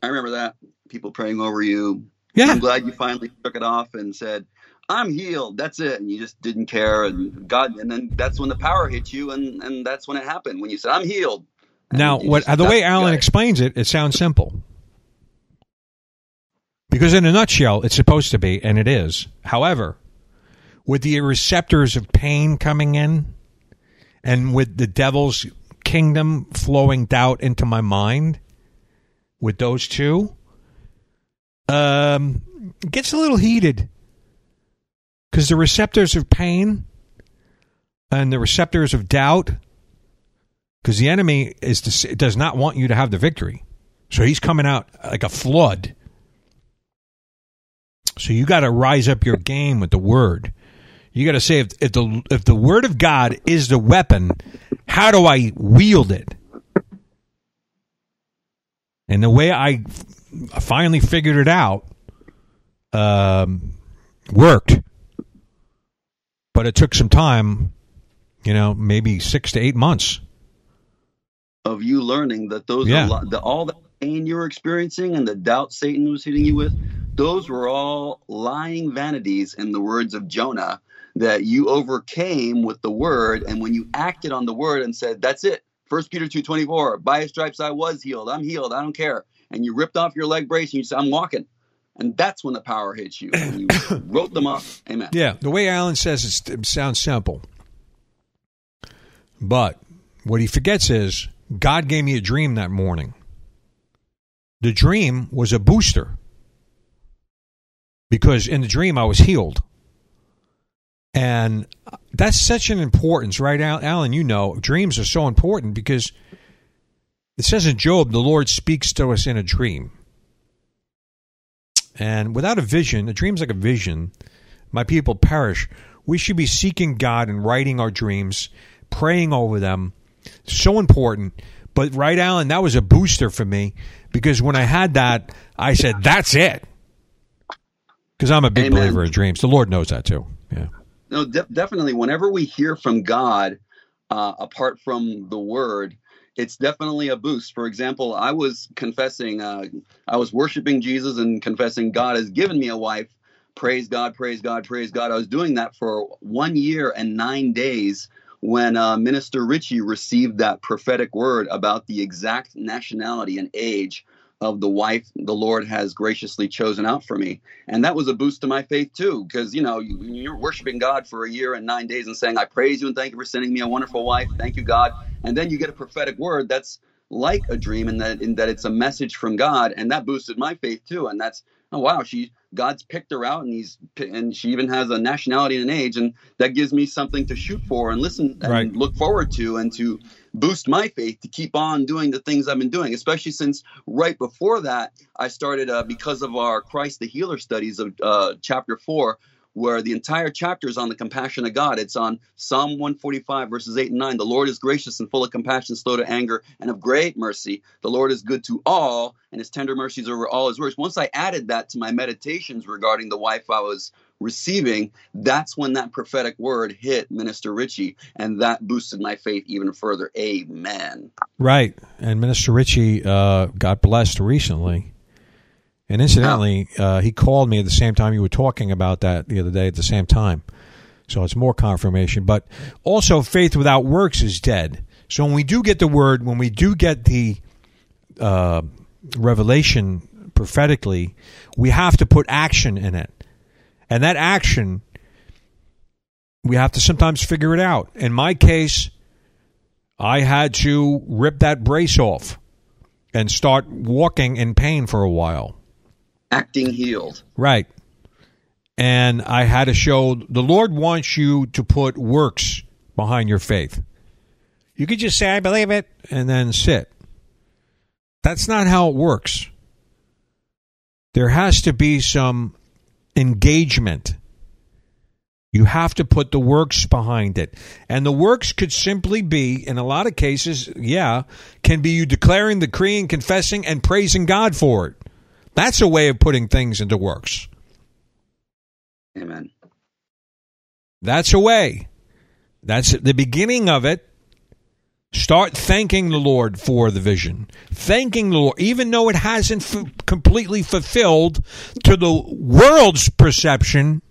Speaker 3: I remember that. People praying over you.
Speaker 2: Yeah.
Speaker 3: I'm glad you finally took it off and said, I'm healed. That's it. And you just didn't care. And God, and then that's when the power hit you. And, and that's when it happened. When you said, I'm healed. And
Speaker 2: Now, what the way Alan explains it, it sounds simple. Because in a nutshell, it's supposed to be, and it is. However, with the receptors of pain coming in, and with the devil's kingdom flowing doubt into my mind, with those two, um, gets a little heated. Because the receptors of pain and the receptors of doubt because the enemy is to, does not want you to have the victory. So he's coming out like a flood. So you got to rise up your game with the word. You got to say if, if the if the word of God is the weapon, how do I wield it? And the way I finally figured it out um, worked, but it took some time. You know, maybe six to eight months.
Speaker 3: of you learning that those
Speaker 2: Yeah.
Speaker 3: are li- the, all the pain you were experiencing and the doubt Satan was hitting you with, those were all lying vanities in the words of Jonah that you overcame with the word. And when you acted on the word and said, "That's it," First Peter two twenty four, by His stripes I was healed. I'm healed. I don't care. And you ripped off your leg brace and you said, "I'm walking." And that's when the power hits you. You wrote them up. Amen.
Speaker 2: Yeah, the way Alan says it sounds simple. But what he forgets is God gave me a dream that morning. The dream was a booster because in the dream I was healed. And that's such an importance, right, Alan? You know, dreams are so important because it says in Job, the Lord speaks to us in a dream. And without a vision, a dream's like a vision my people perish. We should be seeking God and writing our dreams, praying over them. So important. But right, Alan, that was a booster for me because when I had that, I said, "That's it." Because I'm a big
Speaker 3: Amen.
Speaker 2: believer in dreams. The Lord knows that too. Yeah.
Speaker 3: No, de- definitely. Whenever we hear from God, uh, apart from the Word, it's definitely a boost. For example, I was confessing, uh, I was worshiping Jesus and confessing God has given me a wife. Praise God, praise God, praise God. I was doing that for one year and nine days when uh, Minister Ritchie received that prophetic word about the exact nationality and age of the wife the Lord has graciously chosen out for me. And that was a boost to my faith too, because you know you, you're worshiping God for a year and nine days and saying, "I praise you and thank you for sending me a wonderful wife. Thank you, God." And then you get a prophetic word that's like a dream and that in that it's a message from God, and that boosted my faith too. And that's oh wow, she God's picked her out, and he's and she even has a nationality and an age, and that gives me something to shoot for and listen and
Speaker 2: Right.
Speaker 3: look forward to, and to boost my faith to keep on doing the things I've been doing, especially since right before that, I started uh, because of our Christ the Healer studies of uh, chapter four, where the entire chapter is on the compassion of God. It's on Psalm 145, verses 8 and 9. The Lord is gracious and full of compassion, slow to anger, and of great mercy. The Lord is good to all, and his tender mercies over all his works. Once I added that to my meditations regarding the wife I was receiving, that's when that prophetic word hit Minister Ritchie, and that boosted my faith even further. Amen.
Speaker 2: Right. And Minister Ritchie uh, got blessed recently. And incidentally, uh, he called me at the same time you were talking about that the other day at the same time. So it's more confirmation. But also, faith without works is dead. So when we do get the word, when we do get the uh, revelation prophetically, we have to put action in it. And that action, we have to sometimes figure it out. In my case, I had to rip that brace off and start walking in pain for a while.
Speaker 3: Acting healed.
Speaker 2: Right. And I had to show the Lord wants you to put works behind your faith. You could just say, I believe it, and then sit. That's not how it works. There has to be some engagement. You have to put the works behind it. And the works could simply be, in a lot of cases, yeah, can be you declaring, decreeing, confessing, and praising God for it. That's a way of putting things into works.
Speaker 3: Amen.
Speaker 2: That's a way. That's the beginning of it. Start thanking the Lord for the vision. Thanking the Lord, even though it hasn't f- completely fulfilled to the world's perception,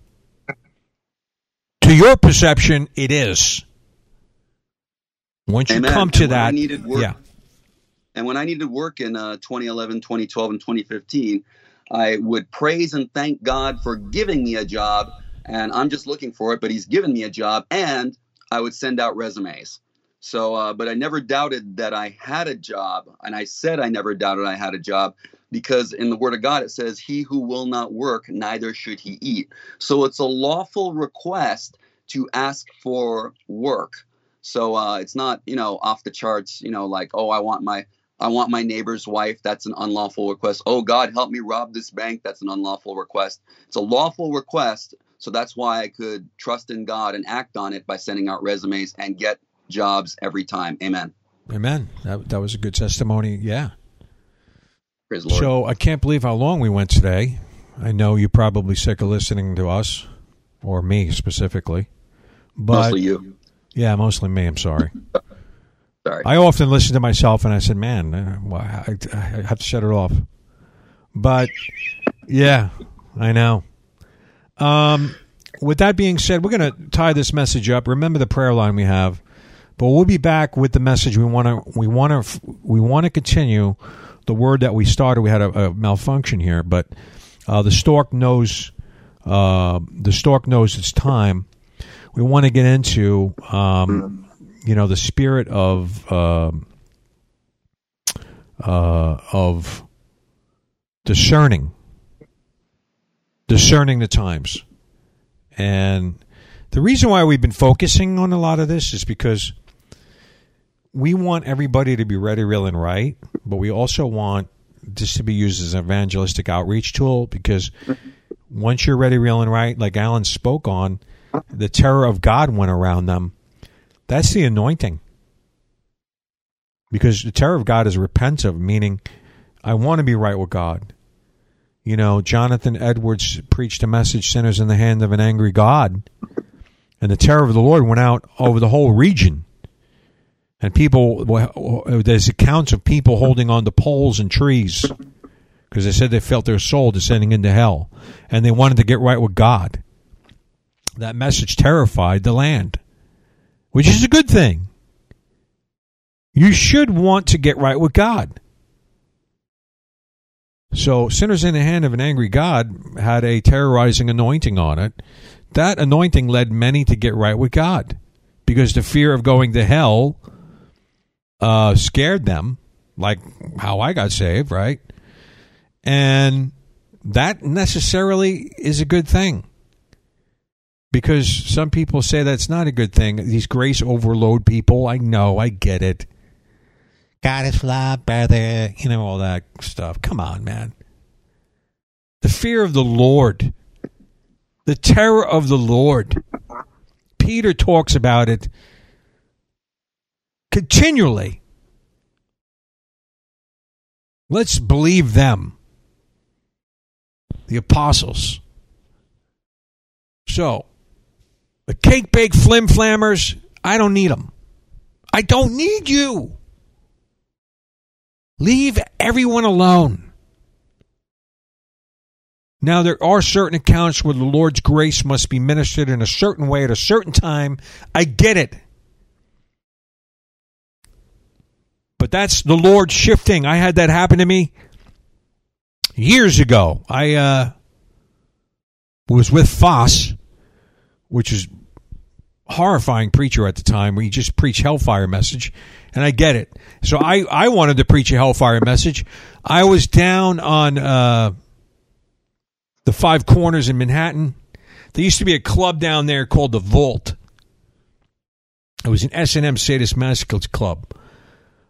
Speaker 2: to your perception, it is. Once you come to that,
Speaker 3: needed work-
Speaker 2: yeah,
Speaker 3: And when I needed work in uh, 2011, 2012, and 2015, I would praise and thank God for giving me a job. And I'm just looking for it, but He's given me a job. And I would send out resumes. So, uh, but I never doubted that I had a job. And I said I never doubted I had a job because in the Word of God it says, He who will not work, neither should he eat. So it's a lawful request to ask for work. So uh, it's not, you know, off the charts, you know, like, oh, I want my I want my neighbor's wife. That's an unlawful request. Oh, God, help me rob this bank. That's an unlawful request. It's a lawful request. So that's why I could trust in God and act on it by sending out resumes and get jobs every time. Amen.
Speaker 2: amen. That, that was a good testimony. Yeah.
Speaker 3: Praise Lord.
Speaker 2: So I can't believe how long we went today. I know you're probably sick of listening to us, or me specifically. But
Speaker 3: Mostly you.
Speaker 2: yeah, mostly me. I'm sorry.
Speaker 3: Sorry.
Speaker 2: I often listen to myself, and I said, "Man, uh, well, I, I have to shut it off." But yeah, I know. Um, with that being said, we're going to tie this message up. Remember the prayer line we have, but we'll be back with the message we want to. We want to. We want to continue the word that we started. We had a, a malfunction here, but uh, the stork knows. Uh, the stork knows it's time. We want to get into, um, you know, the spirit of um uh, of discerning, discerning the times, and the reason why we've been focusing on a lot of this is because we want everybody to be ready, real, and right, but we also want this to be used as an evangelistic outreach tool because once you're ready, real, and right, like Alan spoke on, the terror of God went around them. That's the anointing. Because the terror of God is repentive, meaning I want to be right with God. You know, Jonathan Edwards preached a message, Sinners in the Hand of an Angry God. And the terror of the Lord went out over the whole region. And people, uh, there's accounts of people holding on to poles and trees because they said they felt their soul descending into hell and they wanted to get right with God. That message terrified the land, which is a good thing. You should want to get right with God. So, Sinners in the Hand of an Angry God had a terrorizing anointing on it. That anointing led many to get right with God because the fear of going to hell uh, scared them, like how I got saved, right? And that necessarily is a good thing because some people say that's not a good thing. These grace overload people, I know, I get it. God is love, brother, you know, all that stuff. Come on, man. The fear of the Lord, the terror of the Lord. Peter talks about it continually. Let's believe them, the apostles. So, the cake bake flim flammers, I don't need them. I don't need you. Leave everyone alone. Now, there are certain accounts where the Lord's grace must be ministered in a certain way at a certain time. I get it. But that's the Lord shifting. I had that happen to me years ago. I uh, was with Foss, which is horrifying preacher at the time where he just preached hellfire message and I get it. So I, I wanted to preach a hellfire message. I was down on uh, the five corners in Manhattan. There used to be a club down there called the Vault. It was an S and M sadist masochist club.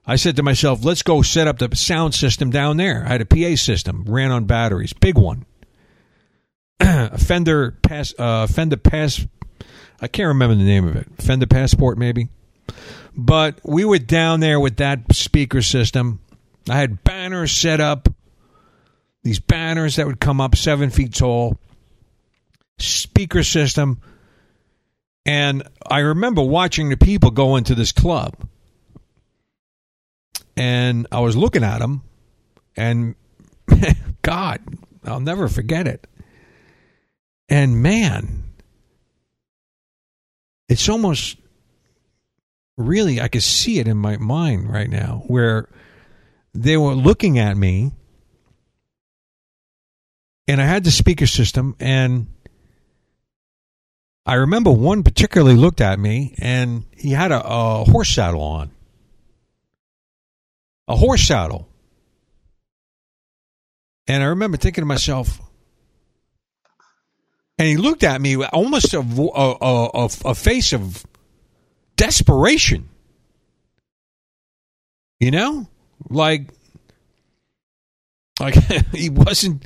Speaker 2: I said to myself, let's go set up the sound system down there. I had a PA system, ran on batteries, big one. a Fender pass, uh, Fender pass I can't remember the name of it. Fender Passport, maybe. But we were down there with that speaker system. I had banners set up. These banners that would come up seven feet tall. Speaker system. And I remember watching the people go into this club. And I was looking at them. And God, I'll never forget it. And man, it's almost really, I could see it in my mind right now where they were looking at me and I had the speaker system and I remember one particularly looked at me and he had a, a horse saddle on. A horse saddle. And I remember thinking to myself, and he looked at me almost a, a, a, a face of desperation. You know, like, like he wasn't.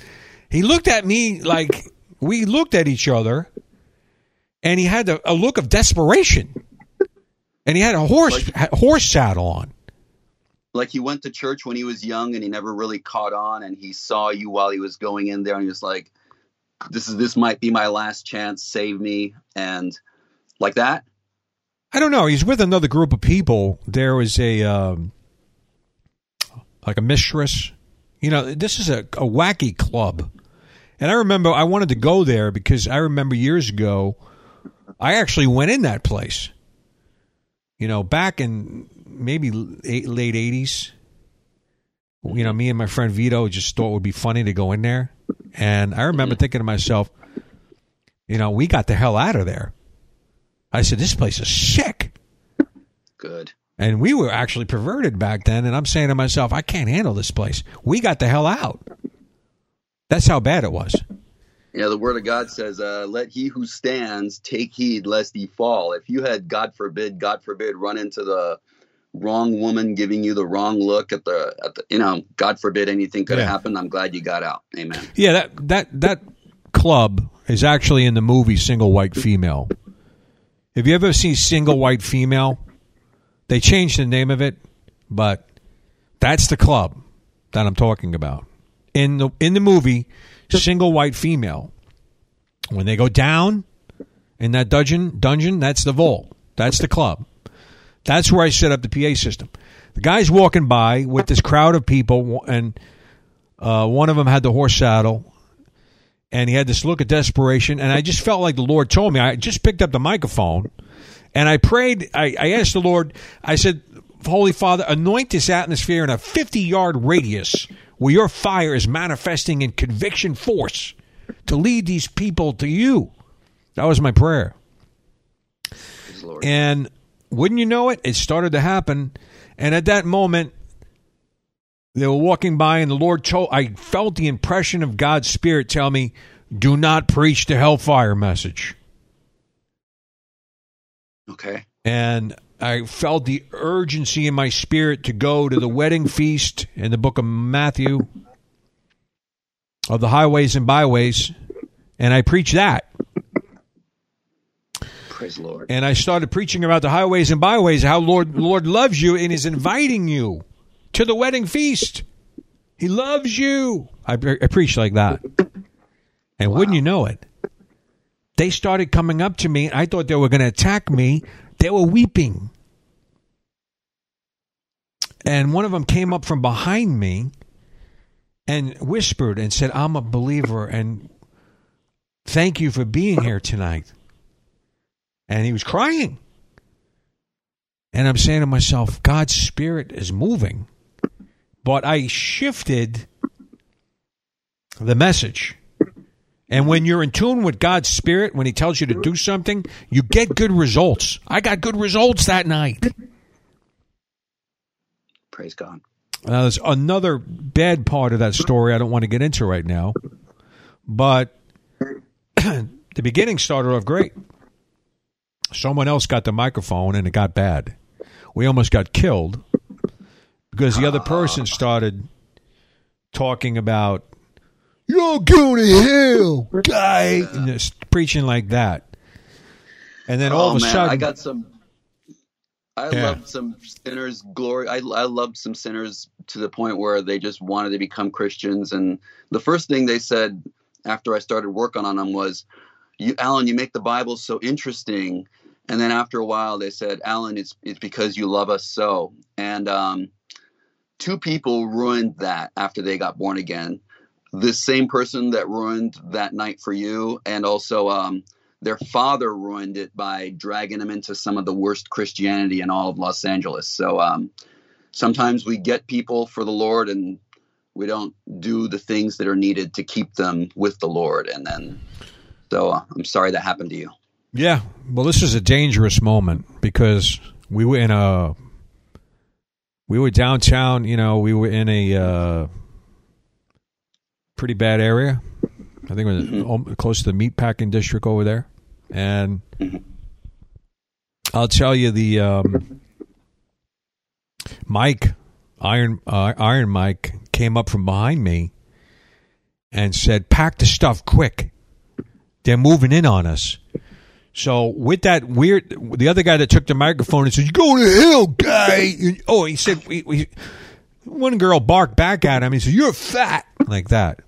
Speaker 2: He looked at me like we looked at each other, and he had a, a look of desperation, and he had a horse
Speaker 3: Like-
Speaker 2: horse saddle on.
Speaker 3: Like he went to church when he was young and he never really caught on, and he saw you while he was going in there, and he was like, "This is this might be my last chance. Save me!" And like that.
Speaker 2: I don't know. He's with another group of people. There was a um, like a mistress. You know, this is a, a wacky club, and I remember I wanted to go there because I remember years ago, I actually went in that place. You know, back in maybe eight, late eighties. You know, me and my friend Vito just thought it would be funny to go in there, and I remember thinking to myself, you know, we got the hell out of there. I said, this place is sick.
Speaker 3: Good.
Speaker 2: And we were actually perverted back then. And I'm saying to myself, I can't handle this place. We got the hell out. That's how bad it was.
Speaker 3: You know, the word of God says, uh, "Let he who stands take heed lest he fall." If you had, God forbid, God forbid, run into the wrong woman giving you the wrong look at the, at the you know, God forbid anything could have
Speaker 2: Yeah.
Speaker 3: happened. I'm glad you got out. Amen.
Speaker 2: Yeah, that that that club is actually in the movie Single White Female. Have you ever seen Single White Female? They changed the name of it, but that's the club that I'm talking about. In the in the movie Single White Female, when they go down in that dungeon, dungeon, that's the vault. That's the club. That's where I set up the PA system. The guy's walking by with this crowd of people, and uh, one of them had the horse saddle, and he had this look of desperation. And I just felt like the Lord told me. I just picked up the microphone, and I prayed. I, I asked the Lord. I said, "Holy Father, anoint this atmosphere in a fifty-yard radius where your fire is manifesting in conviction force to lead these people to you." That was my prayer. And wouldn't you know it, it started to happen. And at that moment, they were walking by, and the Lord told, I felt the impression of God's Spirit tell me, do not preach the hellfire message.
Speaker 3: okay.
Speaker 2: And I felt the urgency in my spirit to go to the wedding feast in the book of Matthew of the highways and byways. And I preached that.
Speaker 3: Praise Lord.
Speaker 2: and I started preaching about the highways and byways, how Lord Lord loves you and is inviting you to the wedding feast. He loves you. I, I like that, and wouldn't you know it, they started coming up to me. I thought they were going to attack me. They were weeping, and one of them came up from behind me and whispered and said, "I'm a believer, and thank you for being here tonight." And he was crying. And I'm saying to myself, God's spirit is moving. But I shifted the message. And when you're in tune with God's spirit, when he tells you to do something, you get good results. I got good results that night.
Speaker 3: Praise God.
Speaker 2: Now, there's another bad part of that story I don't want to get into right now. But the beginning started off great. Someone else got the microphone and it got bad. We almost got killed because the other person started talking about, you're going to hell, guy, and just preaching like that. and then all
Speaker 3: oh
Speaker 2: of a
Speaker 3: man,
Speaker 2: sudden,
Speaker 3: I got some. I
Speaker 2: Yeah.
Speaker 3: loved some sinners' glory. I, I loved some sinners to the point where they just wanted to become Christians. And the first thing they said after I started working on them was, "You, Alan, you make the Bible so interesting." And then after a while, they said, "Alan, it's it's because you love us so." And um, two people ruined that after they got born again. The same person that ruined that night for you, and also um, their father ruined it by dragging them into some of the worst Christianity in all of Los Angeles. So um, sometimes we get people for the Lord and we don't do the things that are needed to keep them with the Lord. And then, so uh, I'm sorry that happened to you.
Speaker 2: Yeah. Well, this is a dangerous moment because we were in a, we were downtown. You know, we were in a uh, pretty bad area. I think it was
Speaker 3: Mhm.
Speaker 2: um, close to the meatpacking district over there, and
Speaker 3: Mhm.
Speaker 2: I'll tell you the um, Mike Iron uh, Iron Mike came up from behind me and said, "Pack the stuff quick. They're moving in on us." So with that weird, the other guy that took the microphone and said, "You go to hell, guy." Oh, he said, we, we, one girl barked back at him. He said, "You're fat," like that.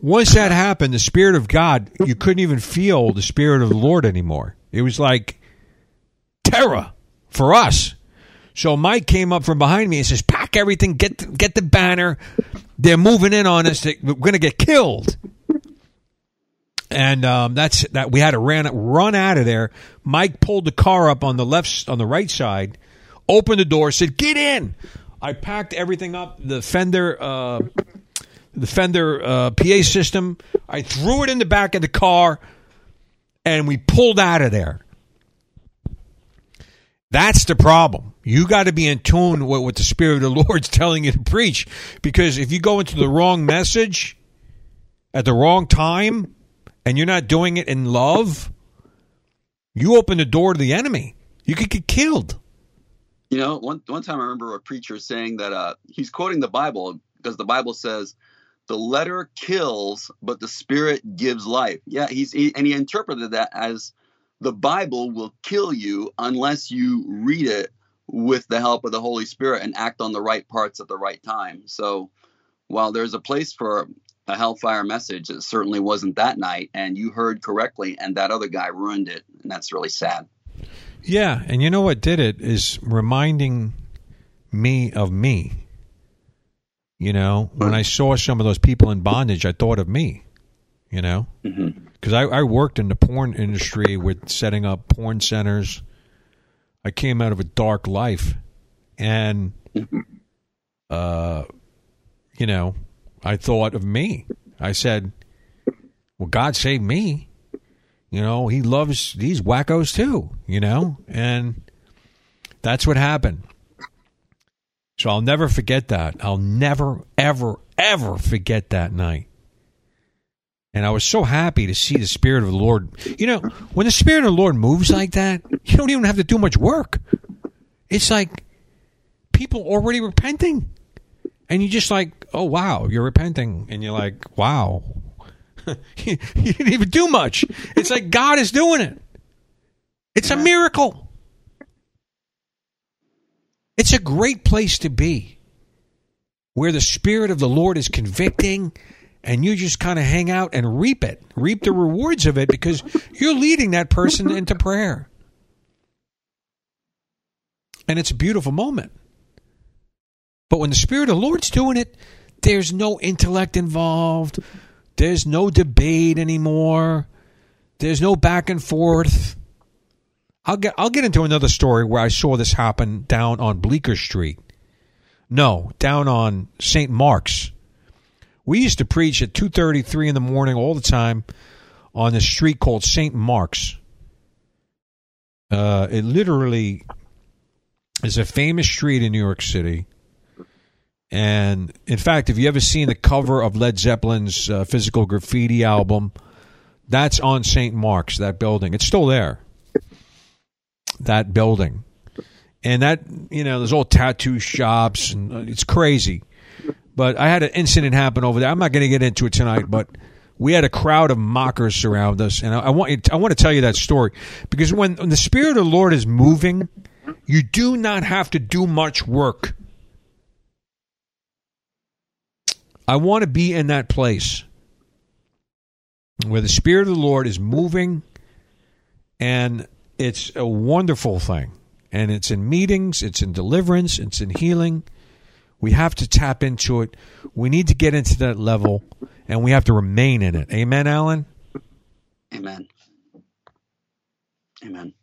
Speaker 2: Once that happened, the spirit of God, you couldn't even feel the spirit of the Lord anymore. It was like terror for us. So Mike came up from behind me and says, "Pack everything, get the, get the banner. They're moving in on us. We're going to get killed." And um, that's that. We had to ran run out of there. Mike pulled the car up on the left, on the right side, opened the door, said, "Get in." I packed everything up. The fender, uh, the fender uh, PA system. I threw it in the back of the car, and we pulled out of there. That's the problem. You got to be in tune with what the Spirit of the Lord's telling you to preach. Because if you go into the wrong message at the wrong time and you're not doing it in love, you open the door to the enemy. You could get killed.
Speaker 3: You know, one one time I remember a preacher saying that uh, he's quoting the Bible because the Bible says the letter kills, but the spirit gives life. Yeah, he's he, and he interpreted that as the Bible will kill you unless you read it with the help of the Holy Spirit and act on the right parts at the right time. So while there's a place for a hellfire message, it certainly wasn't that night, and you heard correctly, and that other guy ruined it, and that's really sad.
Speaker 2: Yeah, and you know what did it is reminding me of me. You know, when I saw some of those people in bondage, I thought of me. You know, because I, I worked in the porn industry with setting up porn centers. I came out of a dark life, and uh, you know, I thought of me. I said, "Well, God saved me." You know, He loves these wackos too. You know, and that's what happened. So I'll never forget that. I'll never, ever, ever forget that night. And I was so happy to see the Spirit of the Lord. You know, when the Spirit of the Lord moves like that, you don't even have to do much work. It's like people already repenting. And you just like, oh, wow, you're repenting. And you're like, wow. you you didn't even do much. It's like God is doing it. It's a miracle. It's a great place to be where the Spirit of the Lord is convicting and you just kind of hang out and reap it, reap the rewards of it because you're leading that person into prayer. And it's a beautiful moment. But when the Spirit of the Lord's doing it, there's no intellect involved, there's no debate anymore, there's no back and forth. I'll get I'll get into another story where I saw this happen down on Bleecker Street. No, down on St. Mark's. We used to preach at 2:33 in the morning all the time on this street called St. Mark's. Uh, it literally is a famous street in New York City. And in fact, if you ever seen the cover of Led Zeppelin's uh, Physical Graffiti album, that's on St. Mark's, that building. It's still there. That building. And that, you know, there's all tattoo shops and uh, it's crazy. But I had an incident happen over there. I'm not going to get into it tonight, but we had a crowd of mockers surround us, and I, I want you, I want to tell you that story because when, when the Spirit of the Lord is moving, you do not have to do much work. I want to be in that place where the Spirit of the Lord is moving, and it's a wonderful thing. And it's in meetings, it's in deliverance, it's in healing. We have to tap into it. We need to get into that level, and we have to remain in it. Amen, Alan?
Speaker 3: Amen. Amen.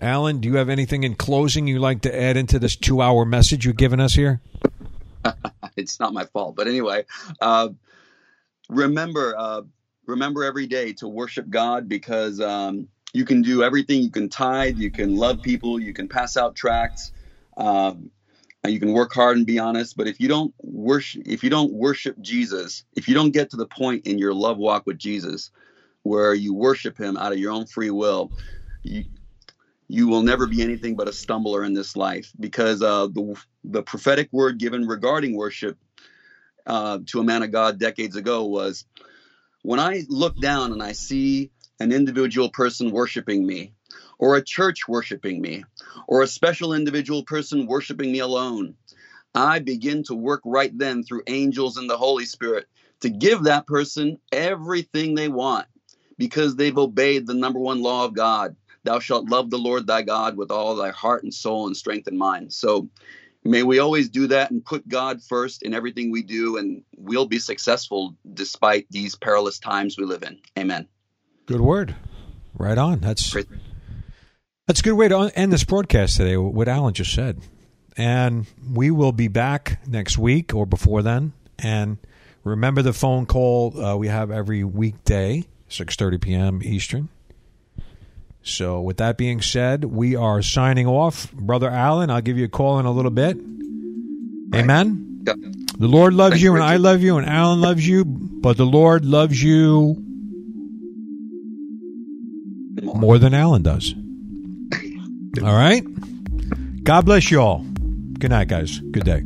Speaker 2: Alan, do you have anything in closing you'd like to add into this two hour message you've given us here?
Speaker 3: it's not my fault. But anyway, uh, remember, uh, remember every day to worship God because um, you can do everything. You can tithe, you can love people, you can pass out tracts, um, you can work hard and be honest. But if you don't worship, if you don't worship Jesus, if you don't get to the point in your love walk with Jesus where you worship Him out of your own free will, you you will never be anything but a stumbler in this life because uh, the the prophetic word given regarding worship uh, to a man of God decades ago was when I look down and I see an individual person worshiping me, or a church worshiping me, or a special individual person worshiping me alone, I begin to work right then through angels and the Holy Spirit to give that person everything they want because they've obeyed the number one law of God. Thou shalt love the Lord thy God with all thy heart and soul and strength and mind. So may we always do that and put God first in everything we do, and we'll be successful despite these perilous times we live in. Amen.
Speaker 2: Good word. Right on. That's that's a good way to end this broadcast today. What Alan just said, and we will be back next week or before then. And remember the phone call uh, we have every weekday, six thirty p.m. Eastern. So, with that being said, we are signing off, brother Alan. I'll give you a call in a little bit. Right. Amen.
Speaker 3: Yep.
Speaker 2: The Lord loves Thanks, you, and. I love you, and Alan loves you, but the Lord loves you more, more than Alan does. all right. God bless you all. Good night, guys. Good day.